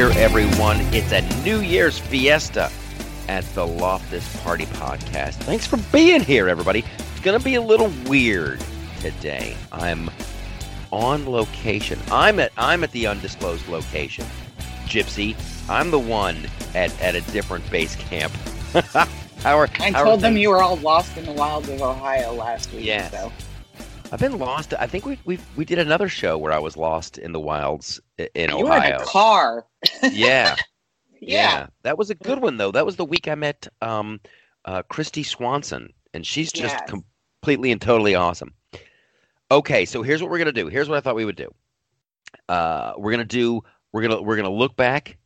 Year, everyone. It's a New Year's fiesta at the Loftus Party Podcast. Thanks for being here, everybody. It's going to be a little weird today. I'm on location. I'm at I'm at the undisclosed location. Gypsy, I'm the one at, at a different base camp. how are, I how are told them things? you were all lost in the wilds of Ohio last week. Yes. So I've been lost. I think we we we did another show where I was lost in the wilds in you were in a car. yeah. Yeah. That was a good one though. That was the week I met um uh Kristy Swanson and she's just Yes. completely and totally awesome. Okay, so here's what we're going to do. Here's what I thought we would do. Uh we're going to do we're to we're to look back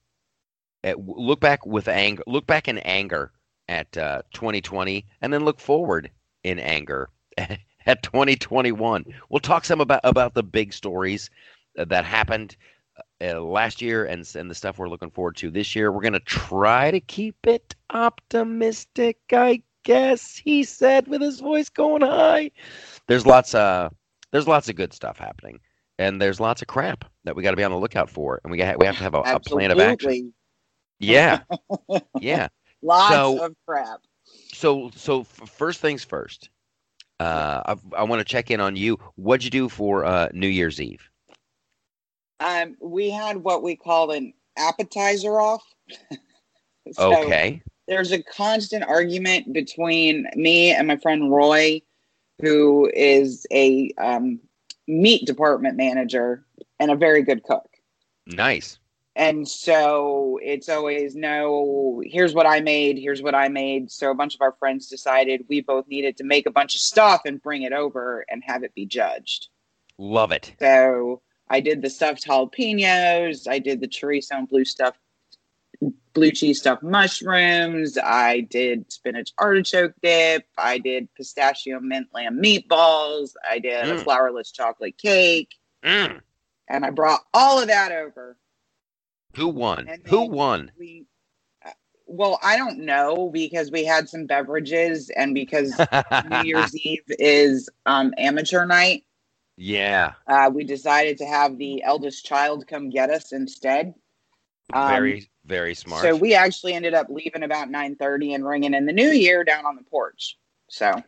at look back with anger look back in anger at uh 2020 and then look forward in anger at 2021. We'll talk some about about the big stories that happened uh, last year and and the stuff we're looking forward to this year. We're gonna try to keep it optimistic, I guess. He said with his voice going high. There's lots uh there's lots of good stuff happening, and there's lots of crap that we got to be on the lookout for, and we got we have to have a, a plan of action. Yeah, yeah. Lots So- of crap. So so f- first things first. Uh, I, I want to check in on you. What'd you do for uh, New Year's Eve? Um, we had what we call an appetizer off. So Okay. There's a constant argument between me and my friend Roy, who is a um, meat department manager and a very good cook. Nice. And so it's always no, here's what I made, here's what I made. So a bunch of our friends decided we both needed to make a bunch of stuff and bring it over and have it be judged. Love it. So I did the stuffed jalapenos, I did the chorizo and blue stuffed blue cheese stuffed mushrooms, I did spinach artichoke dip, I did pistachio mint lamb meatballs, I did a Mm. flourless chocolate cake, Mm. and I brought all of that over. Who won? Who won? we uh, well i don't know because we had some beverages and because new year's eve is um, amateur night yeah. uh, we decided to have the eldest child come get us instead Um, Very very smart. so we actually ended up leaving about 9.30 and ringing in the new year down on the porch so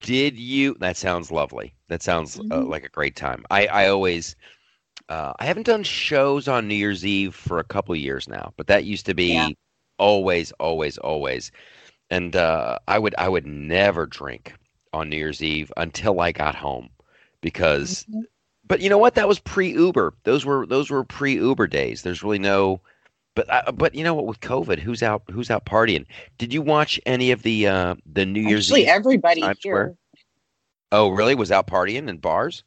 Did you? That sounds lovely. That sounds uh, Mhm. like a great time. I I always. Uh, I haven't done shows on New Year's Eve for a couple of years now, but that used to be Yeah. always, always, always. And uh, I would I would never drink on New Year's Eve until I got home, because. Mhm. But you know what? That was pre Uber. Those were those were pre Uber days. There's really no. But uh, but you know what? With COVID, who's out who's out partying? Did you watch any of the uh, the New Year's actually Eve? everybody Times here Square? Oh, really? Was out partying in bars?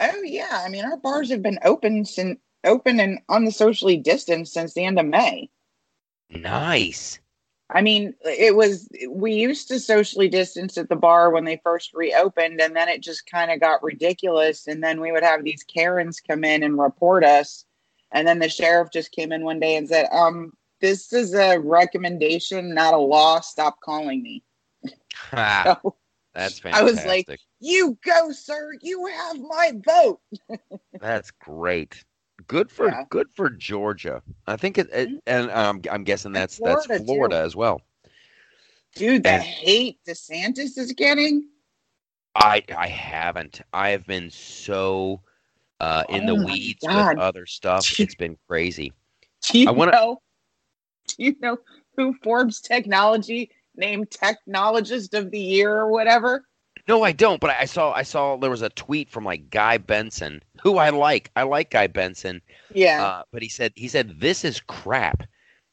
oh yeah i mean our bars have been open since open and on the socially distanced since the end of may Nice. I mean, it was we used to socially distance at the bar when they first reopened, and then it just kind of got ridiculous. And then we would have these Karens come in and report us, and then the sheriff just came in one day and said, "Um, this is a recommendation, not a law. Stop calling me." Ha, So that's fantastic. I was like- you go, sir. You have my vote. that's great. Good for Yeah. good for Georgia. I think it, it and um, I'm guessing And that's Florida, that's too. Florida as well. Dude, the And- hate DeSantis is getting. I I haven't. I have been so uh, in Oh the weeds God. with other stuff. It's been crazy. Do you I wanna- know? Do you know who Forbes Technology named Technologist of the Year or whatever? No, I don't. But I saw I saw there was a tweet from like Guy Benson, who I like. I like Guy Benson. Yeah. Uh, but he said he said this is crap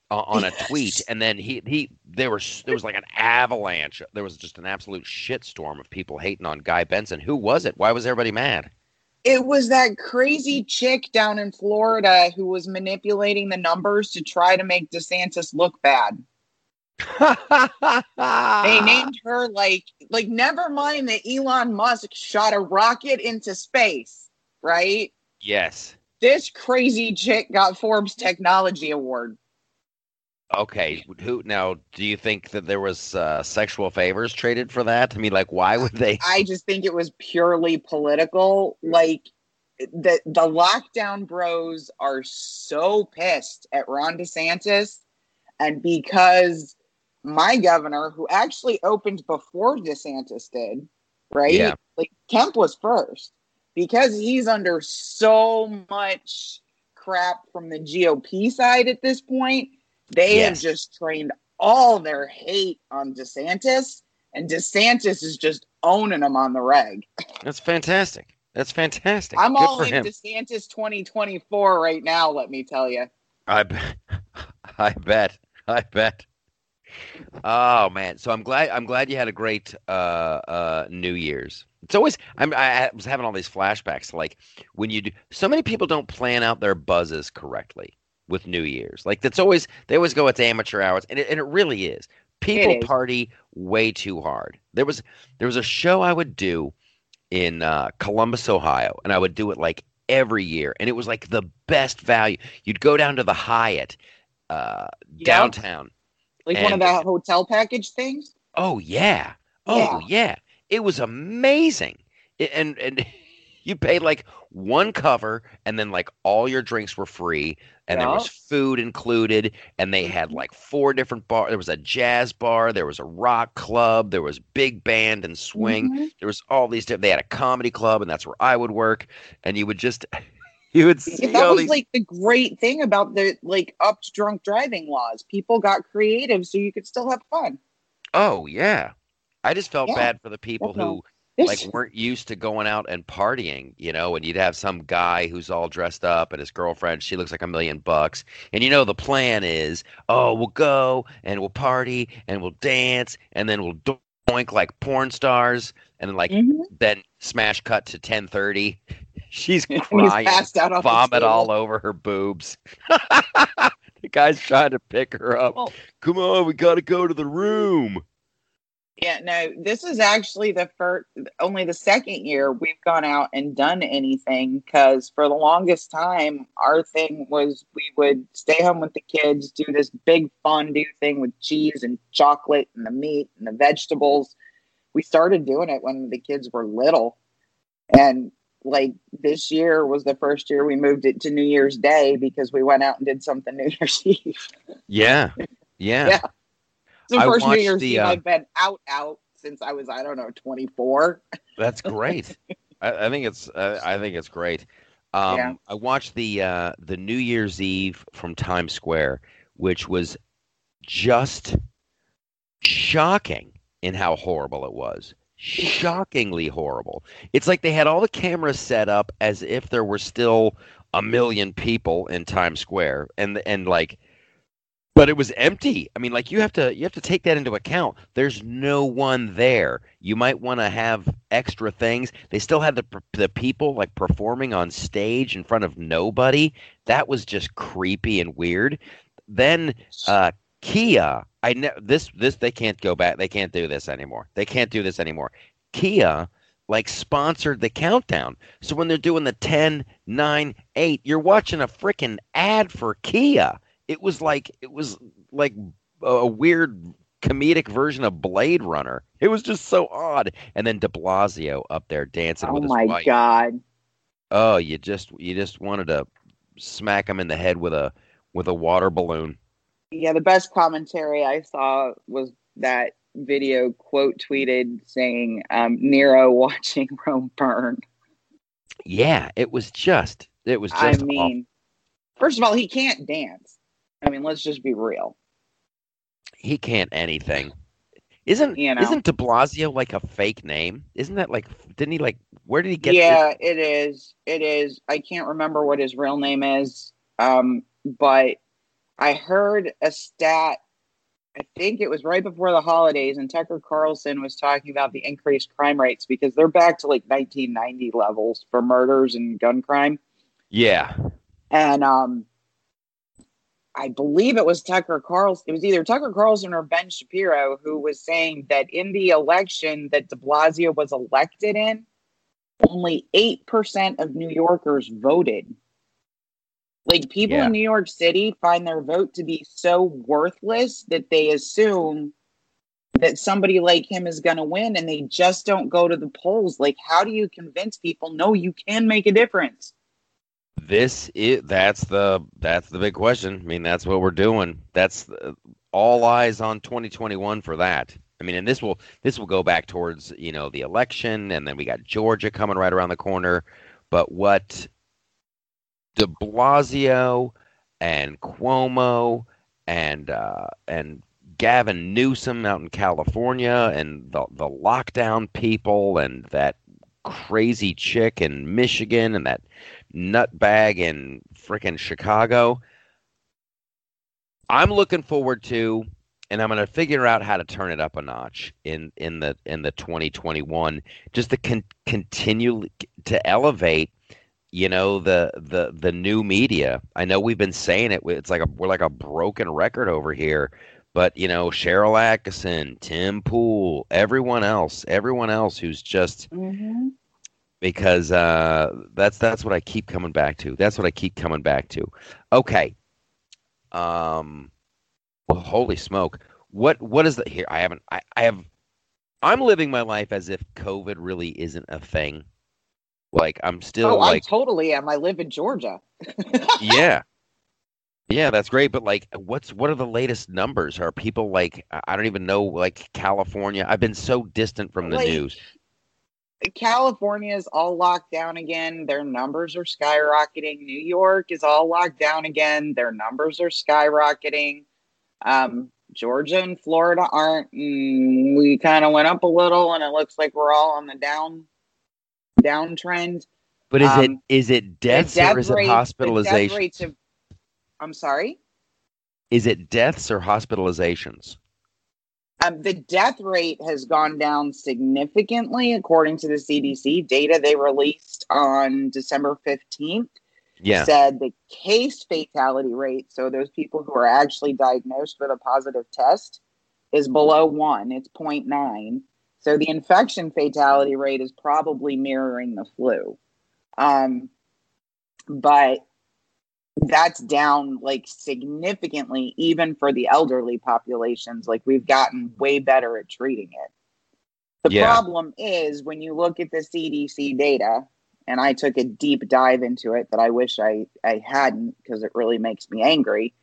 uh, on a tweet, and then he he there was there was like an avalanche. There was just an absolute shitstorm of people hating on Guy Benson. Who was it? Why was everybody mad? it was that crazy chick down in Florida who was manipulating the numbers to try to make DeSantis look bad. They named her like like never mind that Elon Musk shot a rocket into space, right? yes. This crazy chick got Forbes Technology Award. Okay. Who now? Do you think that there was uh, sexual favors traded for that? I mean, like, why would they? I just think it was purely political. Like the the lockdown bros are so pissed at Ron DeSantis, and because my governor, who actually opened before DeSantis did, right? Yeah. Like Kemp was first because he's under so much crap from the GOP side at this point. They Yes. have just trained all their hate on DeSantis, and DeSantis is just owning them on the reg. That's fantastic. That's fantastic. I'm Good all for in him. DeSantis 2024 right now, let me tell you. I bet. I bet. I bet. Oh man, so I'm glad. I'm glad you had a great uh, uh, New Year's. It's always. I'm, I was having all these flashbacks to like when you do. So many people don't plan out their buzzes correctly with New Year's. Like that's always. They always go. It's amateur hours, and it, and it really is. People is. party way too hard. There was there was a show I would do in uh, Columbus, Ohio, and I would do it like every year, and it was like the best value. You'd go down to the Hyatt uh, Yep. downtown. Like one of And- the hotel package things. Oh yeah, oh yeah. It was amazing, It- and and you paid like one cover, and then like all your drinks were free, and there was food included, and they had Mhm. like four different bar. There was a jazz bar, there was a rock club, there was big band and swing. Mhm. There was all these. They had a comedy club, and that's where I would work. And you would just, you would see that was these. like the great thing about the like upped drunk driving laws. People got creative so you could still have fun. oh yeah, I just felt Yeah, bad for the people definitely. who like weren't used to going out and partying, you know, and you'd have some guy who's all dressed up and his girlfriend, she looks like a million bucks. And you know the plan is, oh, we'll go and we'll party and we'll dance and then we'll doink like porn stars and like Mhm. then smash cut to 10:30. She's crying, passed out on vomit all over her boobs. the guy's trying to pick her up. Well- Come on, we got to go to the room. Yeah, no, this is actually the first, only the second year we've gone out and done anything because for the longest time, our thing was we would stay home with the kids, do this big fondue thing with cheese and chocolate and the meat and the vegetables. We started doing it when the kids were little. And like this year was the first year we moved it to New Year's Day because we went out and did something New Year's Eve. Yeah. Yeah. Yeah. It's the I first New Year's the, Eve uh, I've been out, out since I was, I don't know, 24. That's great. I, I think it's uh, I think it's great. Um, Yeah. I watched the uh, the New Year's Eve from Times Square, which was just shocking in how horrible it was. Shockingly horrible. It's like they had all the cameras set up as if there were still a million people in Times Square, and and like, but it was empty. I mean, like you have to you have to take that into account. There's no one there. You might want to have extra things. They still had the the people like performing on stage in front of nobody. That was just creepy and weird. Then uh, Kia, I know this this they can't go back. They can't do this anymore. They can't do this anymore. Kia like sponsored the countdown. So when they're doing the 10, 9, 8, you're watching a freaking ad for Kia. It was like it was like a weird comedic version of Blade Runner. It was just so odd. And then De Blasio up there dancing Oh with his my god! Oh, you just you just wanted to smack him in the head with a with a water balloon. Yeah, the best commentary I saw was that video quote tweeted saying um, Nero watching Rome burn. Yeah, it was just it was just I awful. mean, first of all, he can't dance. I mean, let's just be real. he can't anything. Isn't You know. isn't De Blasio like a fake name? Isn't that like didn't he like where did he get yeah, it is. It is. I can't remember what his real name is, um, but I heard a stat. I think it was right before the holidays, and Tucker Carlson was talking about the increased crime rates because they're back to like 1990 levels for murders and gun crime. Yeah. And um, I believe it was Tucker Carlson. It was either Tucker Carlson or Ben Shapiro who was saying that in the election that De Blasio was elected in, only eight percent of New Yorkers voted. Like people Yeah. in New York City find their vote to be so worthless that they assume that somebody like him is going to win and they just don't go to the polls. Like, how do you convince people? No, you can make a difference. this is that's the that's the big question. I mean, that's what we're doing. That's uh, all eyes on 2021 for that. I mean, and this will this will go back towards you know the election, and then we got Georgia coming right around the corner. But what De Blasio and Cuomo and uh, and Gavin Newsom out in California and the the lockdown people and that crazy chick in Michigan and that nutbag in frickin' Chicago. I'm looking forward to and I'm going to figure out how to turn it up a notch in in the in the 2021 just to con- continue to elevate you know the the the new media. I know we've been saying it it's like a we're like a broken record over here, but you know Sharyl Attkisson, Tim Pool, everyone else, everyone else who's just Mm-hmm. because uh, that's that's what I keep coming back to. That's what I keep coming back to. Okay. Um. Well, holy smoke! What what is the here? I haven't. I, I have. I'm living my life as if COVID really isn't a thing. Like I'm still oh, like I totally am. I live in Georgia. yeah. Yeah, that's great. But like, what's what are the latest numbers? Are people like I don't even know like California? I've been so distant from the Like, news. California is all locked down again. Their numbers are skyrocketing. New York is all locked down again. Their numbers are skyrocketing. Um, Georgia and Florida aren't. Mm, we kind of went up a little, and it looks like we're all on the down downtrend. But is it um, is it deaths The or is it rate- the death hospitalization? I'm sorry. Is it deaths or hospitalizations? Um, the death rate has gone down significantly, according to the CDC data they released on December 15th. Yeah. Said the case fatality rate, so those people who are actually diagnosed with a positive test, is below one. It's 0.9. So the infection fatality rate is probably mirroring the flu. Um, but that's down like significantly even for the elderly populations like we've gotten way better at treating it the Yeah. problem is when you look at the cdc data and i took a deep dive into it that i wish i i hadn't because it really makes me angry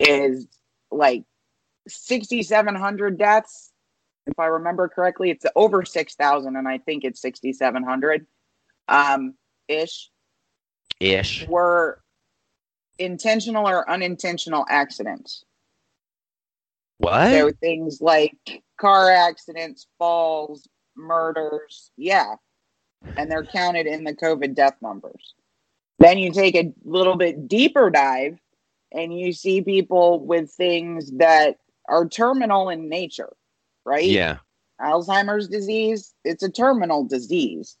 is like 6700 deaths if i remember correctly it's over 6000 and i think it's 6700 um ish Ish. were intentional or unintentional accidents. What? there So things like car accidents, falls, murders, yeah. And they're counted in the COVID death numbers. Then you take a little bit deeper dive and you see people with things that are terminal in nature, right? yeah. Alzheimer's disease, it's a terminal disease.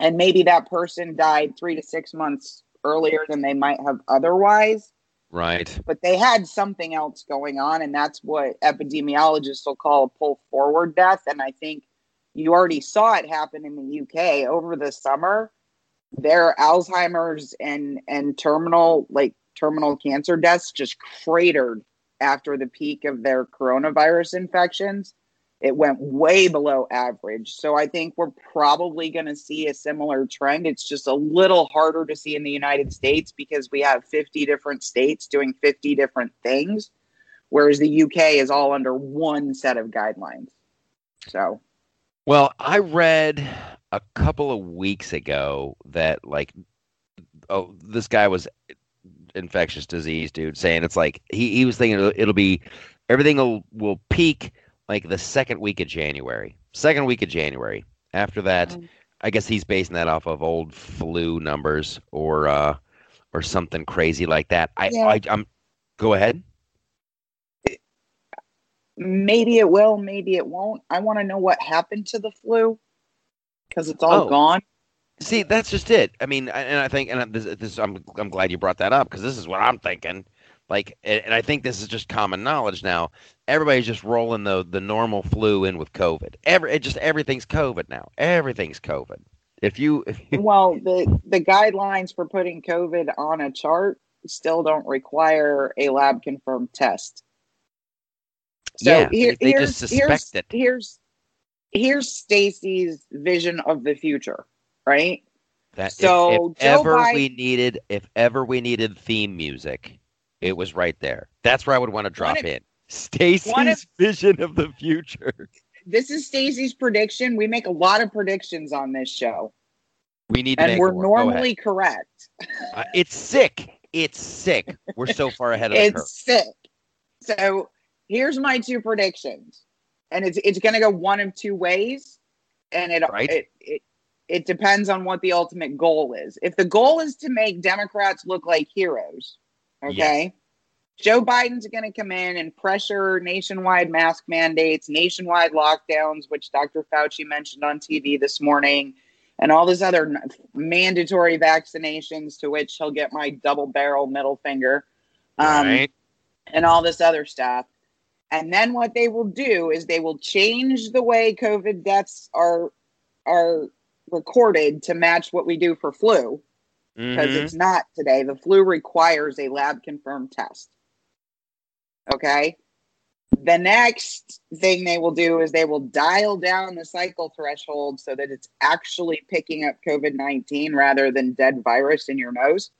And maybe that person died three to six months earlier than they might have otherwise, Right. but they had something else going on. And that's what epidemiologists will call a pull forward death. And I think you already saw it happen in the UK over the summer. Their Alzheimer's and, and terminal, like terminal cancer deaths just cratered after the peak of their coronavirus infections it went way below average. So I think we're probably going to see a similar trend. It's just a little harder to see in the United States because we have 50 different states doing 50 different things, whereas the UK is all under one set of guidelines. So, Well, I read a couple of weeks ago that like oh this guy was infectious disease dude saying it's like he, he was thinking it'll, it'll be everything will will peak like the second week of January. Second week of January. After that, Mm. I guess he's basing that off of old flu numbers or uh or something crazy like that. I, Yeah. I I'm go ahead. maybe it will, maybe it won't. I want to know what happened to the flu because it's all Oh. gone. See, that's just it. I mean, and I think, and this, this I'm, I'm glad you brought that up because this is what I'm thinking. Like, and I think this is just common knowledge now. Everybody's just rolling the the normal flu in with COVID. Every, it just everything's COVID now. Everything's COVID. If you, if you well, the the guidelines for putting COVID on a chart still don't require a lab confirmed test. So Yeah, here, they here's, just suspect here's, it. Here's here's Stacy's vision of the future, right? That So, if, if ever Biden- we needed, if ever we needed theme music, it was right there. That's where I would want to drop in. Stacy's vision of the future. This is Stacy's prediction. We make a lot of predictions on this show, We need to and we're it work. Go ahead. normally correct. Uh, it's sick. It's sick. We're so far ahead of the curve. It's sick. So here's my two predictions, and it's it's going to go one of two ways, and it, Right. it it it depends on what the ultimate goal is. If the goal is to make Democrats look like heroes, okay. Joe Biden's going to come in and pressure nationwide mask mandates, nationwide lockdowns, which Dr. Fauci mentioned on TV this morning, and all this other mandatory vaccinations to which he'll get my double barrel middle finger. Um, right? and all this other stuff. And then what they will do is they will change the way COVID deaths are are recorded to match what we do for flu because Mhm. it's not today. The flu requires a lab confirmed test. Okay. The next thing they will do is they will dial down the cycle threshold so that it's actually picking up COVID 19 rather than dead virus in your nose.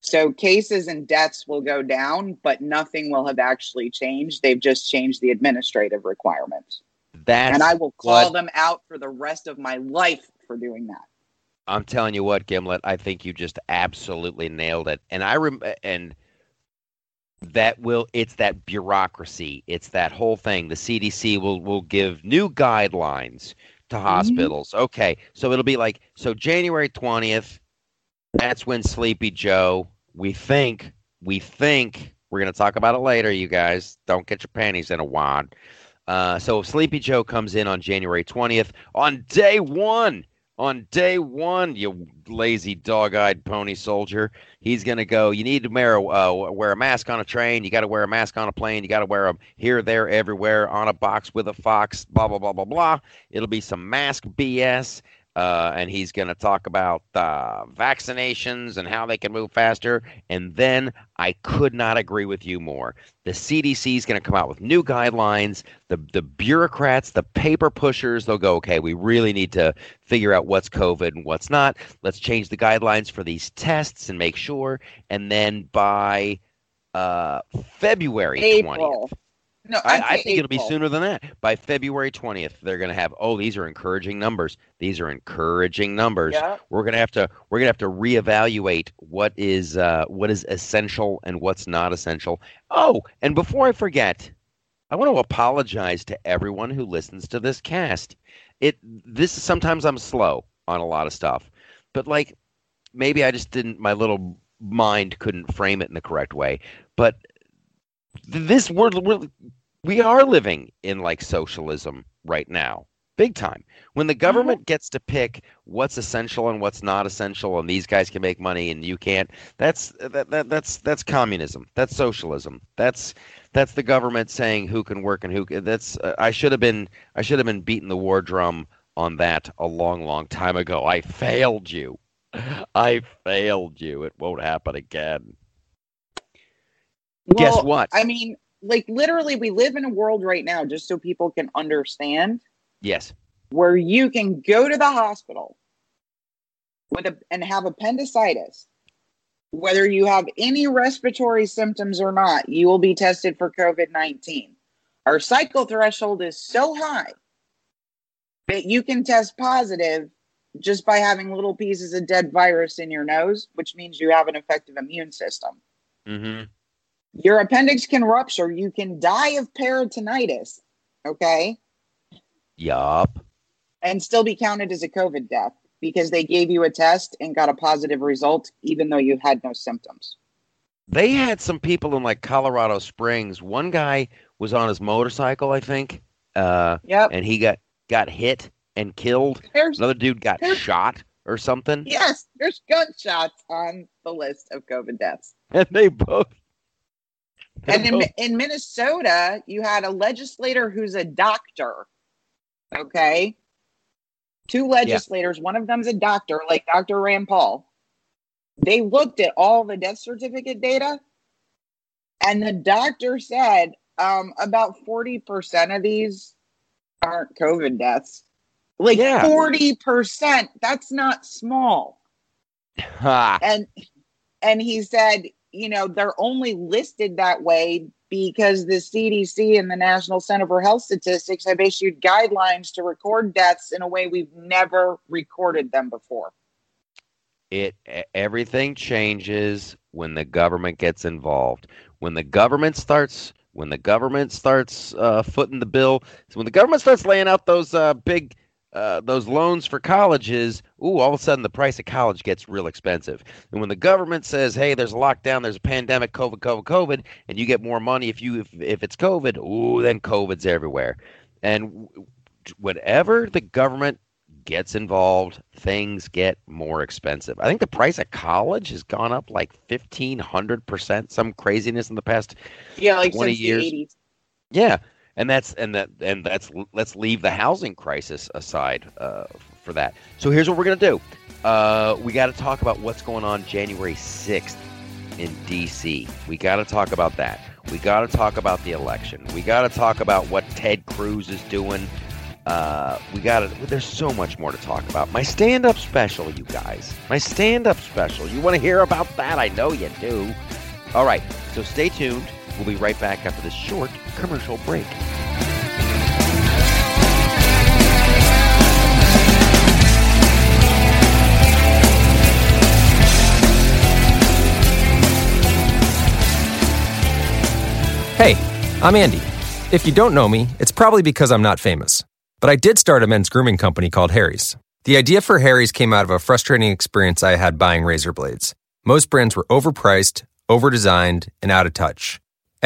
So cases and deaths will go down, but nothing will have actually changed. They've just changed the administrative requirements. That's and I will call what- them out for the rest of my life for doing that. I'm telling you what, Gimlet, I think you just absolutely nailed it. And I rem- and that will it's that bureaucracy. It's that whole thing. The CDC will will give new guidelines to mm-hmm. hospitals. Okay. So it'll be like so January 20th that's when Sleepy Joe, we think, we think we're going to talk about it later, you guys. Don't get your panties in a wad. Uh, so Sleepy Joe comes in on January 20th on day one on day one, you lazy dog-eyed pony soldier, he's to go. You need to wear a, uh, wear a mask on a train. You got to wear a mask on a plane. You got to wear them here, there, everywhere on a box with a fox. Blah blah blah blah blah. It'll be some mask BS. Uh, and he's going to talk about uh, vaccinations and how they can move faster. And then I could not agree with you more. The CDC is going to come out with new guidelines. The the bureaucrats, the paper pushers, they'll go, okay, we really need to figure out what's COVID and what's not. Let's change the guidelines for these tests and make sure. And then by uh, February April. 20th, No, I, I'd I say think it'll be sooner than that. By February 20th, they're going to have, oh, these are encouraging numbers. These are encouraging numbers. Yeah. We're gonna have to we're gonna have to reevaluate what is uh, what is essential and what's not essential. Oh, and before I forget, I want to apologize to everyone who listens to this cast. It this sometimes I'm slow on a lot of stuff, but like maybe I just didn't my little mind couldn't frame it in the correct way. But this we're, we're we are living in like socialism right now, big time. When the government gets to pick what's essential and what's not essential, and these guys can make money and you can't, that's that, that that's that's communism. That's socialism. That's that's the government saying who can work and who can, that's uh, I should have been I should have been beating the war drum on that a long long time ago. I failed you. I failed you. It won't happen again. Guess what? I mean, like literally, we live in a world right now, just so people can understand, Yes. where you can go to the hospital with a and have appendicitis. Whether you have any respiratory symptoms or not, you will be tested for COVID 19. Our cycle threshold is so high that you can test positive just by having little pieces of dead virus in your nose, which means you have an effective immune system. Mm-hmm. Your appendix can rupture. You can die of peritonitis, okay, Yup. and still be counted as a COVID death because they gave you a test and got a positive result, even though you had no symptoms. They had some people in like Colorado Springs. One guy was on his motorcycle, I think, uh, Yep. and he got got hit and killed. There's Another dude got shot or something, yes, there's gunshots on the list of COVID deaths. and they both. And in, in Minnesota, you had a legislator who's a doctor. Okay. Two legislators, one of them's a doctor, like Dr. Rand Paul. They looked at all the death certificate data, and the doctor said um, about 40% of these aren't COVID deaths. Like Yeah. 40%. That's not small. And and he said you know they're only listed that way because the cdc and the national center for health statistics have issued guidelines to record deaths in a way we've never recorded them before. It everything changes when the government gets involved. When the government starts when the government starts uh, footing the bill when the government starts laying out those uh, big uh, those loans for colleges ooh all of a sudden the price of college gets real expensive and when the government says hey there's a lockdown there's a pandemic covid covid covid and you get more money if you if, if it's covid ooh then covid's everywhere and whenever the government gets involved, things get more expensive. I think the price of college has gone up like fifteen hundred percent, some craziness in the past. yeah like 20 since years. the 80s Yeah, and that's and that and that's let's leave the housing crisis aside uh, for that. So here's what we're gonna do. Uh, we got to talk about what's going on January sixth in D.C. We got to talk about that. We got to talk about the election. We got to talk about what Ted Cruz is doing. Uh, we got to. There's so much more to talk about. My stand-up special, you guys. My stand-up special. You want to hear about that? I know you do. All right. So stay tuned. We'll be right back after this short commercial break. Hey, I'm Andy. If you don't know me, it's probably because I'm not famous. But I did start a men's grooming company called Harry's. The idea for Harry's came out of a frustrating experience I had buying razor blades. Most brands were overpriced, overdesigned, and out of touch.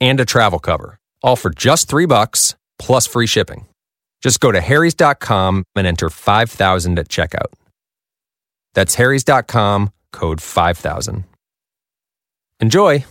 and a travel cover, all for just three bucks plus free shipping. Just go to harrys.com and enter 5000 at checkout. That's harrys.com, code 5000. Enjoy!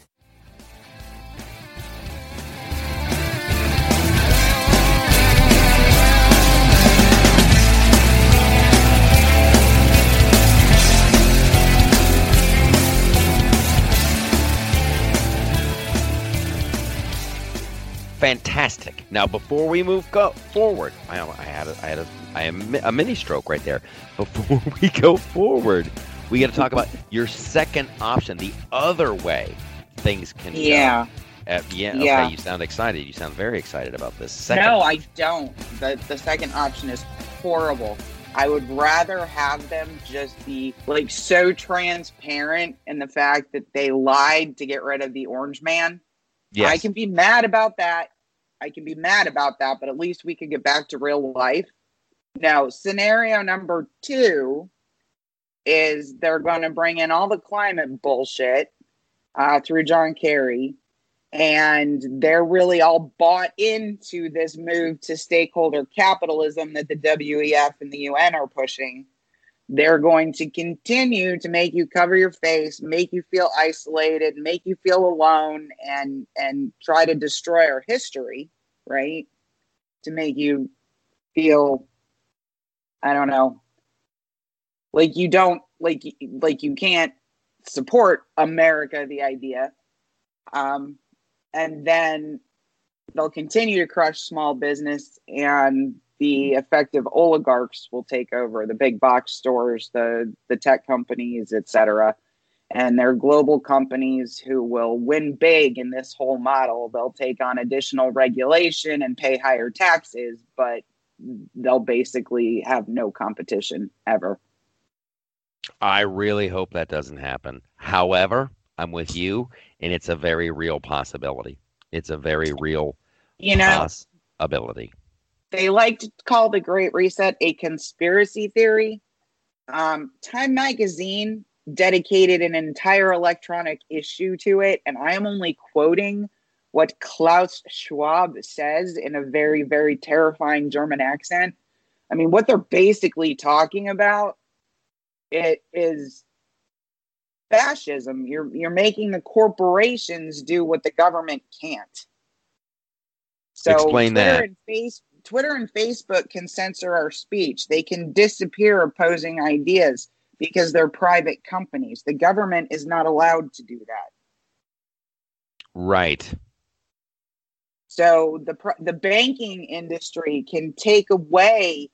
Fantastic. Now, before we move go forward, I, I had a, I had a, I had a, mini stroke right there. Before we go forward, we got to talk about your second option, the other way things can go. yeah Uh, yeah. Yeah. Okay. You sound excited. You sound very excited about this. Second. no i don't the, the second option is horrible i would rather have them just be like so transparent in the fact that they lied to get rid of the orange man yes. I can be mad about that. I can be mad about that, but at least we can get back to real life. Now, scenario number two is they're going to bring in all the climate bullshit uh, through John Kerry, and they're really all bought into this move to stakeholder capitalism that the WEF and the UN are pushing. They're going to continue to make you cover your face, make you feel isolated, make you feel alone, and and try to destroy our history, right? To make you feel, I don't know, like you don't like like you can't support America, the idea, um, and then they'll continue to crush small business and the effective oligarchs will take over the big box stores the the tech companies etc and they're global companies who will win big in this whole model they'll take on additional regulation and pay higher taxes but they'll basically have no competition ever I really hope that doesn't happen. However, I'm with you, and it's a very real possibility. It's a very real you know possibility. They like to call the Great Reset a conspiracy theory. Um, Time Magazine dedicated an entire electronic issue to it, and I am only quoting what Klaus Schwab says in a very, very terrifying German accent. I mean, what they're basically talking about it is fascism. You're you're making the corporations do what the government can't. So Explain Twitter that. and face Twitter and Facebook can censor our speech. They can disappear opposing ideas because they're private companies. The government is not allowed to do that. Right. So the the banking industry can take away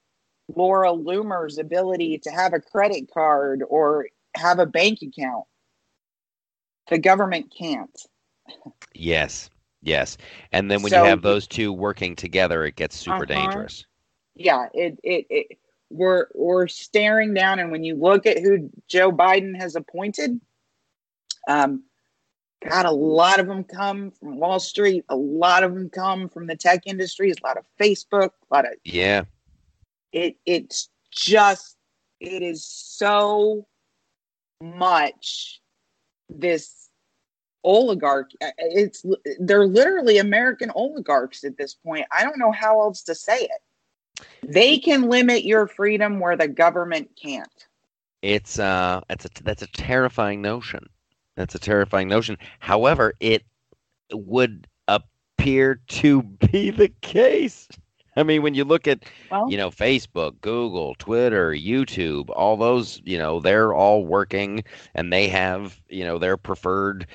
Laura Loomer's ability to have a credit card or have a bank account. The government can't. Yes. Yes. And then when So- you have those two working together, it gets super Uh-huh. dangerous. Yeah, it, it it we're we're staring down, and when you look at who Joe Biden has appointed, um, God, a lot of them come from Wall Street. A lot of them come from the tech industries. A lot of Facebook. A lot of Yeah. it it's just it is so much this oligarch it's they're literally american oligarchs at this point i don't know how else to say it they can limit your freedom where the government can't It's uh that's a that's a terrifying notion. That's a terrifying notion. However, it would appear to be the case. I mean, when you look at well you know Facebook, Google, Twitter, YouTube, all those, you know, they're all working and they have, you know, their preferred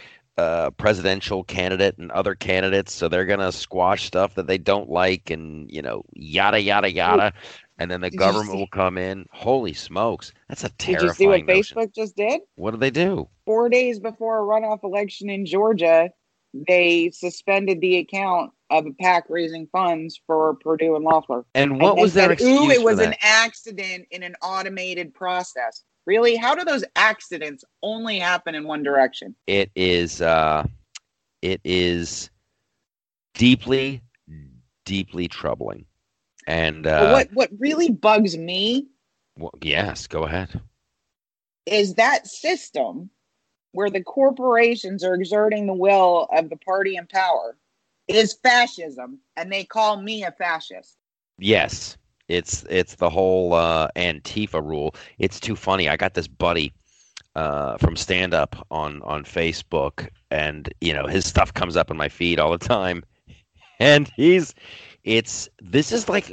uh, presidential candidate and other candidates, so they're gonna squash stuff that they don't like, and you know, yada yada yada, and then the Did government will come in. Holy smokes, that's a terrifying. did you see what notion. facebook just did What did they do? four days before a runoff election in georgia they suspended the account of a pac raising funds for Perdue and loeffler And And what then was their said, excuse Ooh, it was for an accident in an automated process. Really? How do those accidents only happen in one direction? It is, uh, it is deeply, deeply troubling. And uh, what what really bugs me well, yes, go ahead. is that system where the corporations are exerting the will of the party in power is fascism, and they call me a fascist. Yes, it's it's the whole uh, Antifa rule. It's too funny. I got this buddy uh, from stand up on on Facebook, and you know his stuff comes up in my feed all the time, and he's it's this is like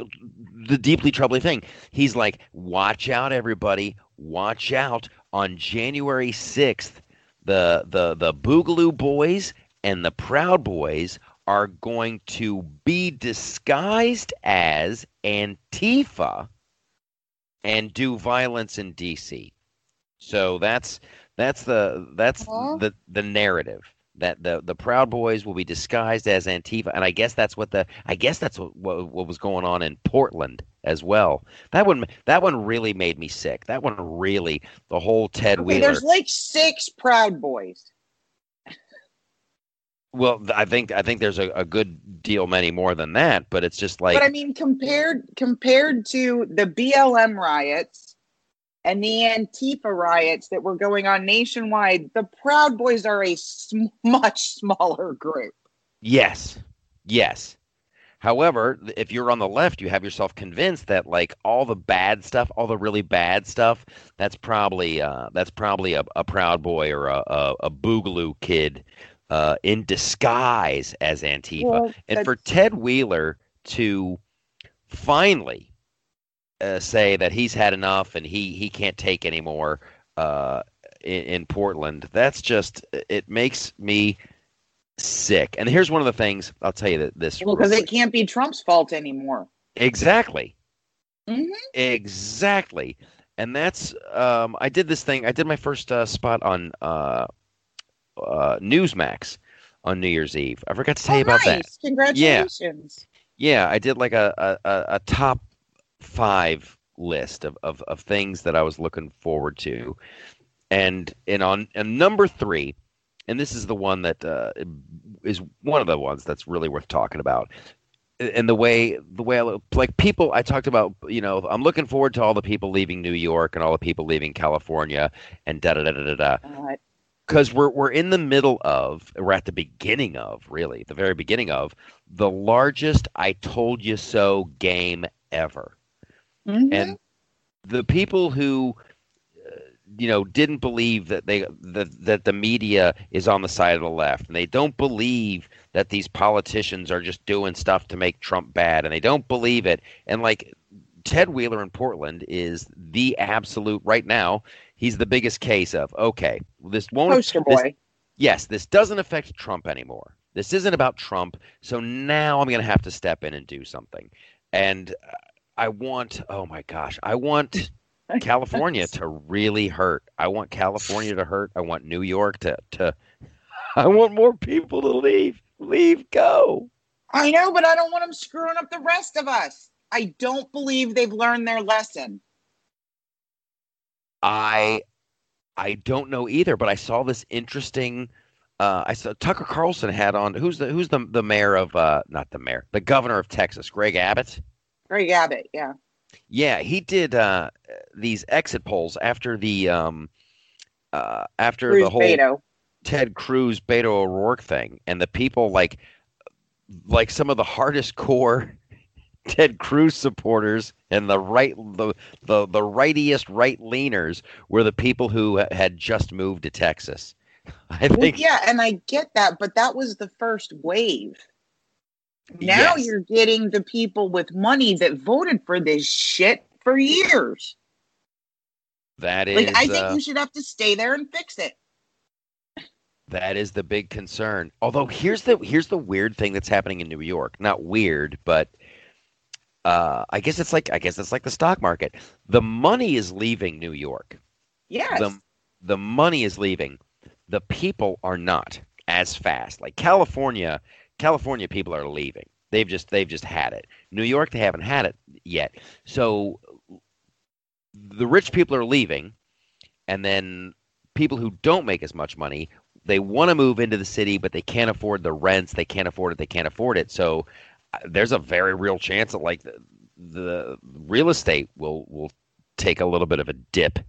the deeply troubling thing. He's like, watch out, everybody, watch out on January sixth. The the the Boogaloo Boys and the Proud Boys are going to be disguised as Antifa and do violence in DC. So that's that's the that's the the narrative that the the Proud Boys will be disguised as Antifa, and I guess that's what the I guess that's what what, what was going on in Portland as well. That one that one really made me sick. That one really the whole Ted Okay, Wheeler. there's like six Proud Boys. Well, I think I think there's a, a good deal many more than that, but it's just like but I mean, compared compared to the BLM riots and the Antifa riots that were going on nationwide, the Proud Boys are a sm- much smaller group. Yes. Yes. However, if you're on the left, you have yourself convinced that like all the bad stuff, all the really bad stuff, that's probably uh, that's probably a, a proud boy or a, a, a boogaloo kid uh, in disguise as Antifa. Well, and for Ted Wheeler to finally uh, say that he's had enough and he he can't take anymore uh, in, in Portland, that's just it makes me sick. And here's one of the things I'll tell you that this Well, because it can't be Trump's fault anymore. exactly Mhm. exactly and that's um, I did this thing. I did my first uh, spot on uh, uh, Newsmax on New Year's Eve. I forgot to tell oh, you about that. Congratulations. Yeah, yeah, I did like a, a, a top five list of, of, of things that I was looking forward to. And and on and number three, and this is the one that uh, is one of the ones that's really worth talking about. And the way the way I look, like people I talked about, you know, I'm looking forward to all the people leaving New York and all the people leaving California and da da da da da da because we're we're in the middle of we're at the beginning of really the very beginning of the largest I told you so game ever. Mhm. and the people who uh, you know didn't believe that they that, that the media is on the side of the left and they don't believe that these politicians are just doing stuff to make Trump bad and they don't believe it and like Ted Wheeler in Portland is the absolute right now he's the biggest case of okay this won't poster this- boy. yes, this doesn't affect Trump anymore. This isn't about Trump. So now I'm going to have to step in and do something. And I want, oh my gosh, I want California to really hurt. I want California to hurt. I want New York to, to, I want more people to leave. Leave, go. I know, but I don't want them screwing up the rest of us. I don't believe they've learned their lesson. I, I don't know either, but I saw this interesting. Uh, I saw Tucker Carlson had on who's the who's the the mayor of uh not the mayor the governor of Texas Greg Abbott Greg Abbott, yeah. Yeah, he did uh, these exit polls after the um, uh, after Cruz the whole Beto. Ted Cruz Beto O'Rourke thing, and the people like like some of the hardest core Ted Cruz supporters and the right the the, the rightiest right leaners were the people who had just moved to Texas. I Well, think yeah, and I get that, but that was the first wave. Now Yes. you're getting the people with money that voted for this shit for years. that is Like, I think uh, you should have to stay there and fix it. That is the big concern. Although here's the here's the weird thing that's happening in New York. Not weird, but uh, I guess it's like I guess it's like the stock market. The money is leaving New York. Yes. The the money is leaving. The people are not as fast. Like California, California people are leaving. They've just they've just had it. New York they haven't had it yet. So the rich people are leaving and then people who don't make as much money they want to move into the city but they can't afford the rents they can't afford it they can't afford it so there's a very real chance that like the, the real estate will will take a little bit of a dip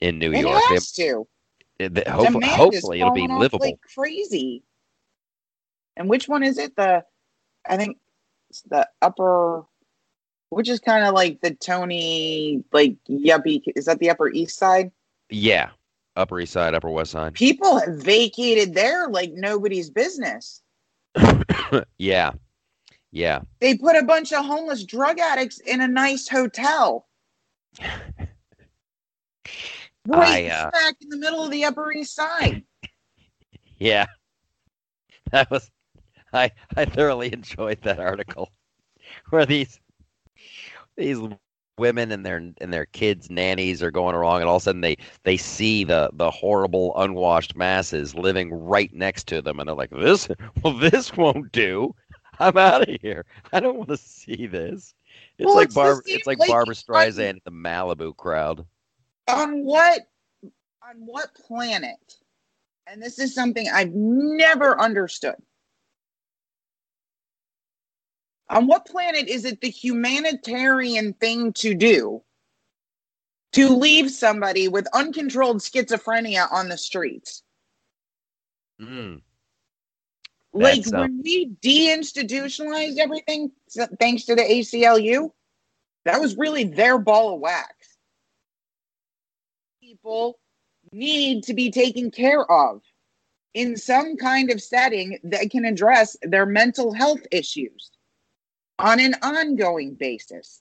in New it York. It- has to. it- it- hopefully, hopefully it'll be livable. like crazy. And which one is it? The I think it's the upper, which is kind of like the Tony like yuppie. Is that the Upper East Side? Yeah, Upper East Side, Upper West Side. People have vacated there like nobody's business. yeah, yeah. They put a bunch of homeless drug addicts in a nice hotel. Right I, uh, smack in the middle of the Upper East Side. Yeah. That was I I thoroughly enjoyed that article where these these women and their and their kids nannies are going along and all of a sudden they they see the the horrible unwashed masses living right next to them and they're like this well this won't do i'm out of here. I don't want to see this. It's Well, like it's the Barb it's like like, Barbra Streisand in the Malibu crowd. On what on what planet? And this is something i've never understood. On what planet is it the humanitarian thing to do to leave somebody with uncontrolled schizophrenia on the streets? Mm. Like That's, uh, when we deinstitutionalized everything thanks to the aclu that was really their ball of wax people need to be taken care of in some kind of setting that can address their mental health issues on an ongoing basis.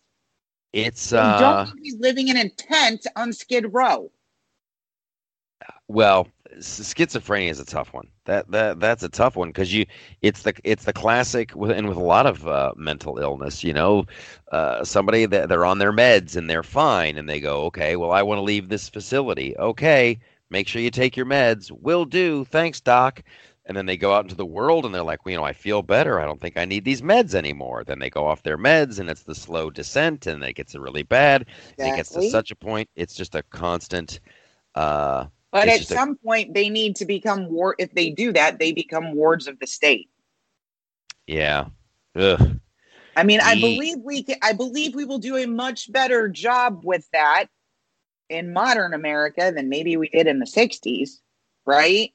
it's uh don't be living in a tent on Skid Row. Well, schizophrenia is a tough one. That that that's a tough one because you it's the it's the classic with and with a lot of uh, mental illness. You know, uh, somebody that they're on their meds and they're fine, and they go, okay, well, I want to leave this facility. Okay, make sure you take your meds. Will do. Thanks, doc. And then they go out into the world and they're like, well, you know, I feel better. I don't think I need these meds anymore. Then they go off their meds and it's the slow descent and it gets really bad. And it gets to such a point, it's just a constant. Uh, But at just a- some point, they need to become war. If they do that, they become wards of the state. Yeah. Ugh. I mean, I believe we can, I believe we will do a much better job with that in modern America than maybe we did in the 60s, right?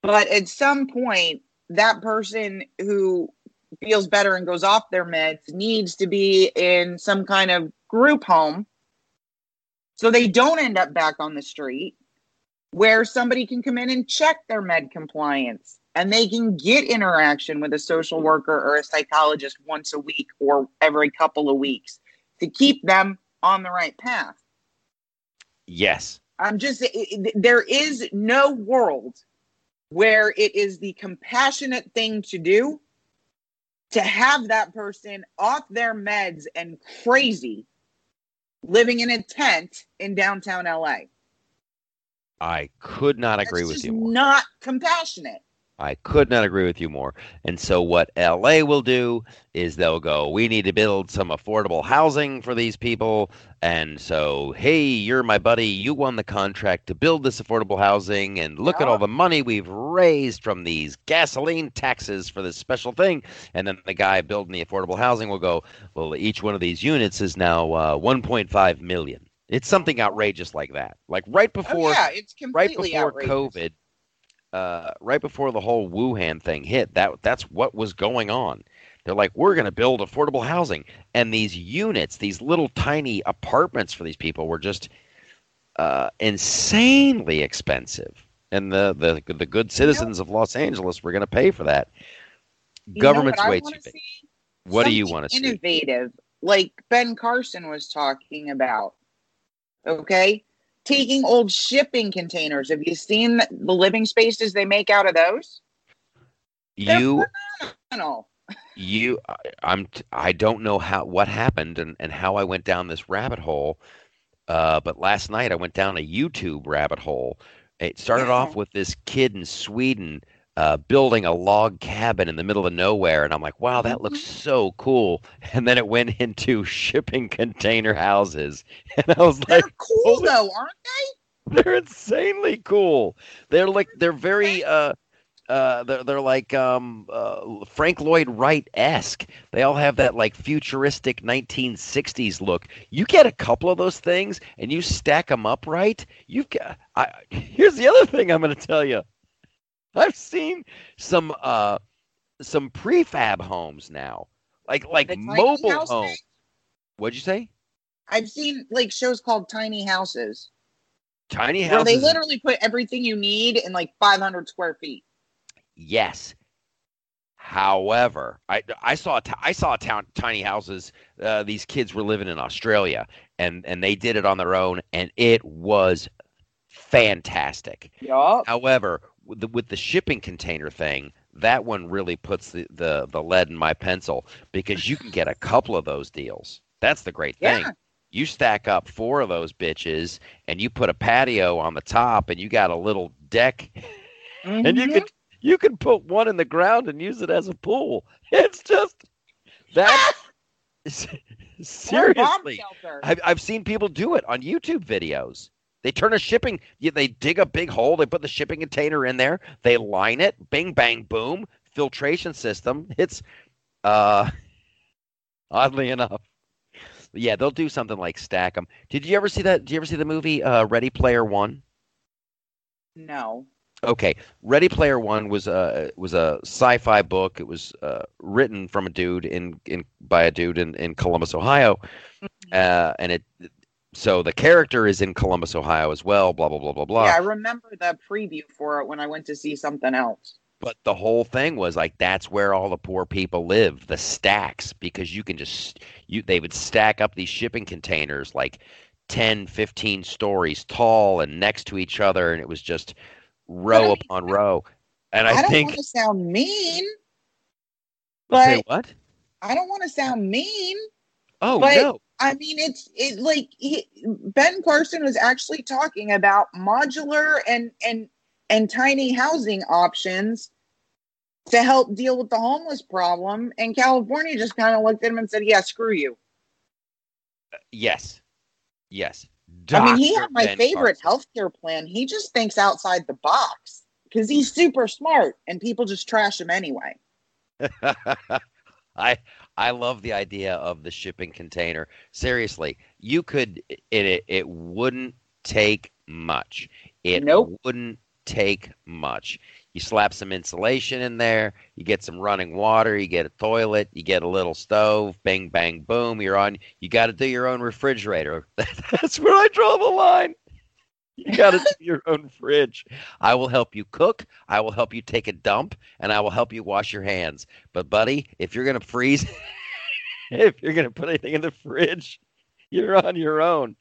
But at some point, that person who feels better and goes off their meds needs to be in some kind of group home so they don't end up back on the street where somebody can come in and check their med compliance and they can get interaction with a social worker or a psychologist once a week or every couple of weeks to keep them on the right path. Yes. I'm just, it, there is no world where it is the compassionate thing to do to have that person off their meds and crazy living in a tent in downtown LA. I could not That's agree with you more. Not compassionate. I could not agree with you more. And so, what LA will do is they'll go, We need to build some affordable housing for these people. And so, hey, you're my buddy. You won the contract to build this affordable housing. And look at all the money we've raised from these gasoline taxes for this special thing. And then the guy building the affordable housing will go, Well, each one of these units is now uh, 1.5 million. It's something outrageous like that. Like right Oh, before yeah, it's right before outrageous. COVID, uh, right before the whole Wuhan thing hit, that that's what was going on. They're like, we're going to build affordable housing, and these units, these little tiny apartments for these people, were just uh, insanely expensive, and the the the good citizens of Los Angeles were going to pay for that. Government's way too big. What do you want to see? Innovative, like Ben Carson was talking about. Okay, taking old shipping containers. Have you seen the living spaces they make out of those? You phenomenal. you I- i'm I don't know how what happened and, and how i went down this rabbit hole uh, but last night i went down a youtube rabbit hole it started off with this kid in sweden uh, building a log cabin in the middle of nowhere and i'm like wow that looks so cool and then it went into shipping container houses and i was They're like cool though, aren't they? they're insanely cool. They're like they're very uh uh they're they're like um uh, Frank Lloyd Wright esque. They all have that like futuristic 1960s look. You get a couple of those things and you stack them up right. You've got. I, here's the other thing I'm going to tell you. I've seen some uh some prefab homes now, like like The mobile homes. thing? What'd you say? I've seen like shows called Tiny Houses Tiny houses. where they literally put everything you need in like 500 square feet. Yes. However, I I saw t- I saw town tiny houses. Uh, these kids were living in Australia, and and they did it on their own, and it was fantastic. Yup. However, with the, with the shipping container thing, that one really puts the, the the lead in my pencil because you can get a couple of those deals. That's the great thing. Yeah. You stack up four of those bitches, and you put a patio on the top, and you got a little deck and you Mhm. could you could put one in the ground and use it as a pool. It's just that Or a bomb seriously. I've I've seen people do it on YouTube videos. They turn a shipping, they dig a big hole, they put the shipping container in there, they line it, bing bang boom, filtration system. It's uh oddly enough. Yeah, they'll do something like stack them. Did you ever see that? Did you ever see the movie uh, Ready Player One? No. Okay, Ready Player One was a was a sci-fi book. It was uh, written from a dude in, in by a dude in, in Columbus, Ohio, uh, and it so the character is in Columbus, Ohio as well. Blah blah blah blah blah. Yeah, I remember the preview for it when I went to see something else. But the whole thing was like that's where all the poor people live, the stacks, because you can just you they would stack up these shipping containers like 10, 15 stories tall and next to each other, and it was just row I- upon row. And I, I, don't think want to sound mean, say what? I don't want to sound mean. Oh but- no. I mean, it's it like he, Ben Carson was actually talking about modular and and and tiny housing options to help deal with the homeless problem. And California just kind of looked at him and said, "Yeah, screw you." Yes. Yes. I mean, he had my Ben favorite Carson. healthcare plan. He just thinks outside the box because he's super smart, and people just trash him anyway. I I love the idea of the shipping container. Seriously, you could it it, it wouldn't take much. It Nope. wouldn't take much. You slap some insulation in there. You get some running water. You get a toilet. You get a little stove. Bang, bang, boom. You're on. You got to do your own refrigerator. That's where I draw the line. You got to do your own fridge. I will help you cook. I will help you take a dump, and I will help you wash your hands. But, buddy, if you're gonna freeze, if you're gonna put anything in the fridge, you're on your own.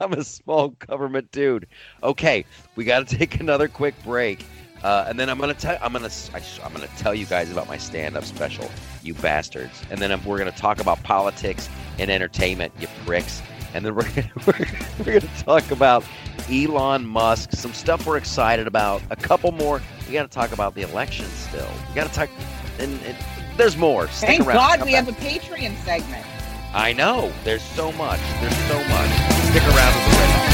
I'm a small government dude. Okay, we got to take another quick break. Uh, and then I'm gonna tell I'm gonna I, am gonna tell you guys about my stand-up special, you bastards. And then we're gonna talk about politics and entertainment, you pricks. And then we're gonna, we're, we're gonna talk about Elon Musk, some stuff we're excited about, a couple more. We got to talk about the election still. We got to talk, and, and, there's more. Stick Thank around. God Come we back. have a Patreon segment. I know. There's so much. There's so much. Stick around with the Red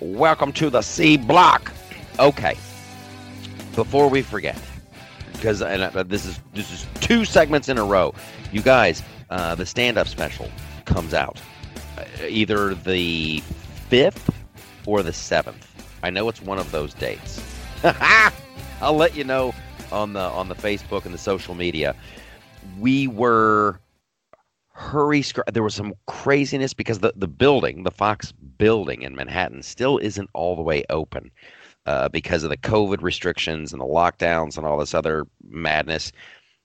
Welcome to the C block. Okay. Before we forget, because uh, this is this is two segments in a row. You guys, uh, the stand-up special comes out either the fifth or the seventh. I know it's one of those dates. I'll let you know on the on the Facebook and the social media. We were hurry scr- there was some craziness because the, the building the fox building in manhattan still isn't all the way open uh, because of the covid restrictions and the lockdowns and all this other madness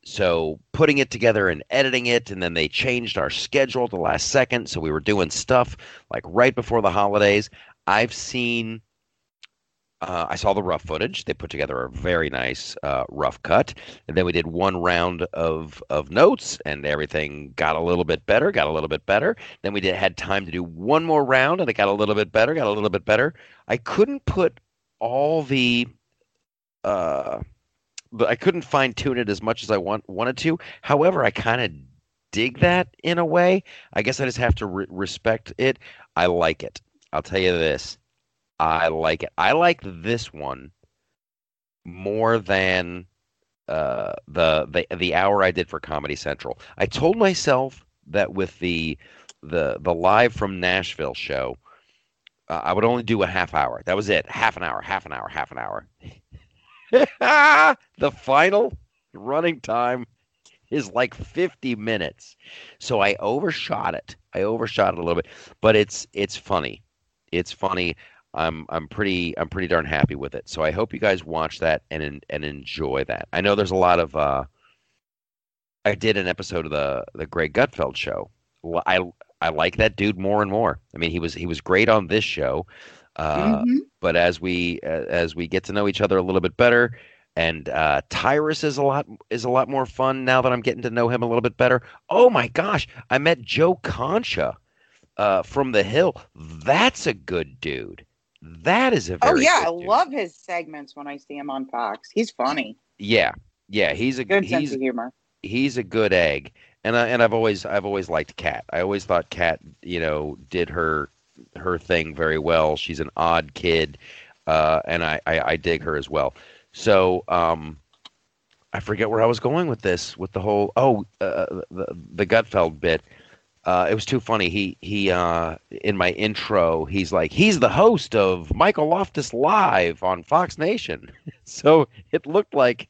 so putting it together and editing it and then they changed our schedule the last second so we were doing stuff like right before the holidays i've seen uh, I saw the rough footage. They put together a very nice uh, rough cut, and then we did one round of of notes, and everything got a little bit better. Got a little bit better. Then we did had time to do one more round, and it got a little bit better. Got a little bit better. I couldn't put all the uh, I couldn't fine tune it as much as I want wanted to. However, I kind of dig that in a way. I guess I just have to re- respect it. I like it. I'll tell you this. I like it. I like this one more than uh, the the the hour I did for Comedy Central. I told myself that with the the the live from Nashville show, uh, I would only do a half hour. That was it. Half an hour. Half an hour. Half an hour. the final running time is like 50 minutes. So I overshot it. I overshot it a little bit, but it's it's funny. It's funny. I'm I'm pretty I'm pretty darn happy with it. So I hope you guys watch that and and enjoy that. I know there's a lot of uh I did an episode of the the Greg Gutfeld show. I I like that dude more and more. I mean, he was he was great on this show. Uh, Mhm. but as we as we get to know each other a little bit better and uh, Tyrus is a lot is a lot more fun now that I'm getting to know him a little bit better. Oh my gosh, I met Joe Concha uh, from the Hill. That's a good dude. That is a Oh yeah, I love his segments when I see him on Fox. He's funny. Yeah, yeah, he's a Good sense he's of humor. he's a good egg, and I, and I've always I've always liked Kat. I always thought Kat, you know, did her her thing very well. She's an odd kid, uh, and I, I I dig her as well. So um, I forget where I was going with this with the whole oh uh, the the Gutfeld bit. Uh, it was too funny. He he uh, in my intro, he's like he's the host of Michael Loftus Live on Fox Nation. so it looked like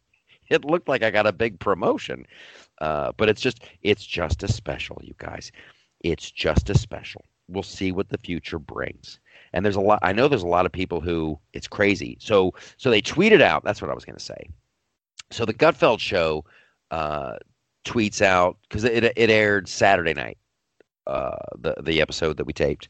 it looked like I got a big promotion. Uh, but it's just it's just a special, you guys. It's just a special. We'll see what the future brings. And there's a lot. I know there's a lot of people who it's crazy. So so they tweeted out. That's what I was going to say. So the Gutfeld show uh, tweets out because it it aired Saturday night uh, the the episode that we taped,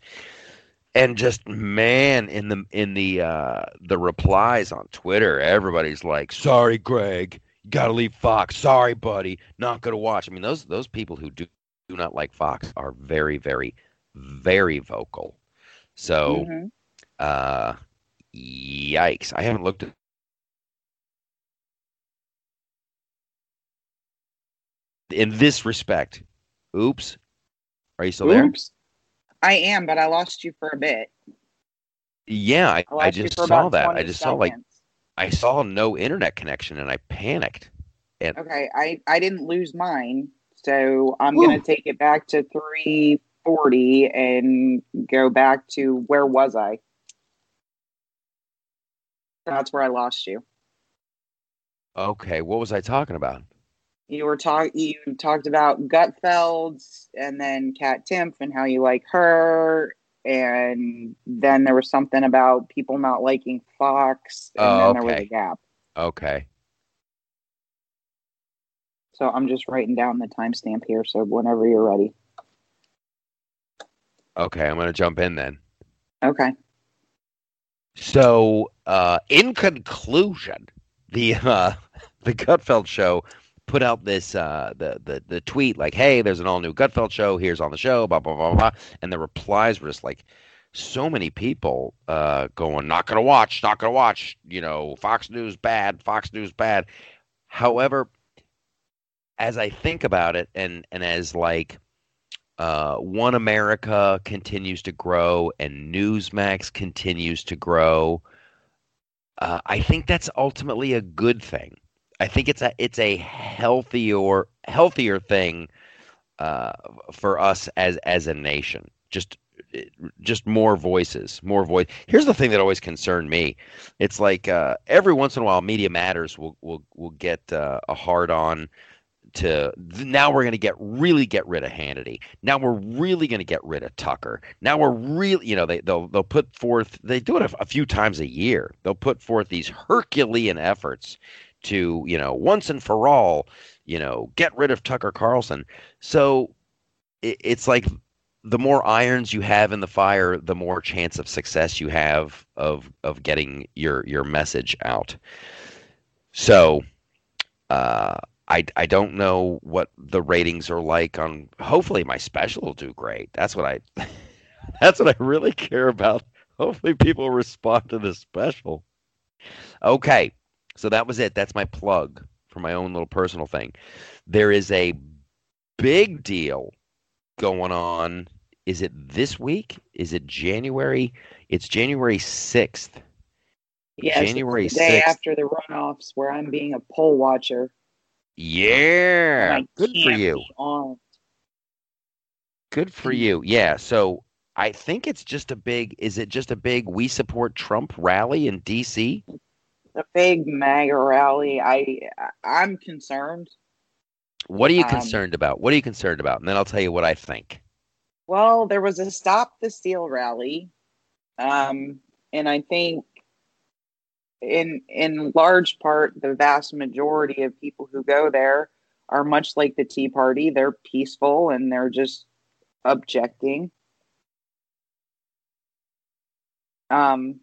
and just man in the in the uh, the replies on Twitter, everybody's like, "Sorry, Greg, you got to leave Fox. Sorry, buddy, not gonna watch." I mean, those those people who do do not like Fox are very very very vocal. So, mm-hmm. uh, yikes! I haven't looked at in this respect. Oops, are you still Oops. there? I am, but I lost you for a bit. Yeah, I, I, I just saw that. I just seconds. saw like I saw no internet connection and I panicked. And okay, I I didn't lose mine, so I'm gonna take it back to 340 and go back to where was I? That's where I lost you. Okay, what was I talking about? you were talk you talked about Gutfelds and then Kat Timpf and how you like her and then there was something about people not liking Fox and oh, then okay. there was a gap. Okay. So I'm just writing down the timestamp here so whenever you're ready. Okay, I'm going to jump in then. Okay. So, uh in conclusion, the uh the Gutfeld show put out this uh, the the the tweet like, "Hey, there's an all new Gutfeld show. Here's on the show." Blah blah blah blah. And the replies were just like, so many people uh, going, "Not gonna watch. Not gonna watch." You know, Fox News bad. Fox News bad. However, as I think about it, and and as like uh, One America continues to grow and Newsmax continues to grow, uh, I think that's ultimately a good thing. I think it's a it's a healthier healthier thing uh, for us as as a nation. Just just more voices, more voice. Here's the thing that always concerned me. It's like uh, every once in a while, Media Matters will will will get uh, a hard on to now we're going to get really get rid of Hannity. Now we're really going to get rid of Tucker. Now we're really, you know, they they'll they'll put forth they do it a, a few times a year. They'll put forth these Herculean efforts to, you know, once and for all, you know, get rid of Tucker Carlson. So it, it's like the more irons you have in the fire, the more chance of success you have of of getting your your message out. So uh, I I don't know what the ratings are like on. Hopefully, my special will do great. That's what I. that's what I really care about. Hopefully, people respond to the special. Okay, so that was it. That's my plug for my own little personal thing. There is a big deal going on. Is it this week? Is it January? It's January 6th. Yes, January the day 6th. after the runoffs where I'm being a poll watcher. Yeah. Good for you. Good for you. Yeah. So I think it's just a big, is it just a big we support Trump rally in DC? a big MAGA rally. I I'm concerned. What are you um, concerned about? What are you concerned about? And then I'll tell you what I think. Well, there was a stop the steal rally, um, and I think in in large part the vast majority of people who go there are much like the Tea Party. They're peaceful and they're just objecting. Um,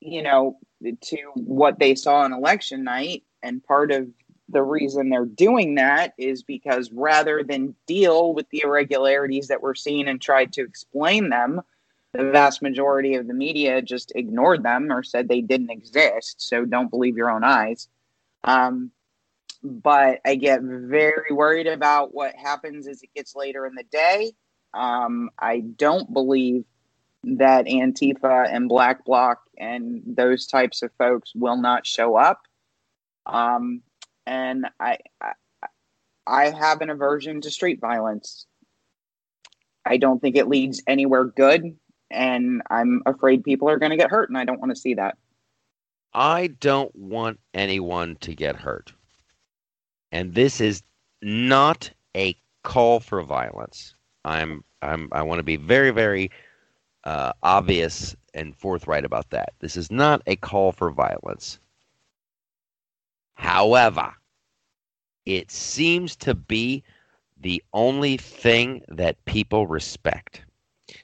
you know, to what they saw on election night. And part of the reason they're doing that is because rather than deal with the irregularities that we're seeing and try to explain them, the vast majority of the media just ignored them or said they didn't exist. So don't believe your own eyes. Um, but I get very worried about what happens as it gets later in the day. Um, I don't believe that Antifa and Black Bloc and those types of folks will not show up. Um, and I, I I have an aversion to street violence. I don't think it leads anywhere good, and I'm afraid people are going to get hurt, and I don't want to see that. I don't want anyone to get hurt. And this is not a call for violence. I'm I'm I want to be very very uh, obvious and forthright about that. This is not a call for violence. However, it seems to be the only thing that people respect.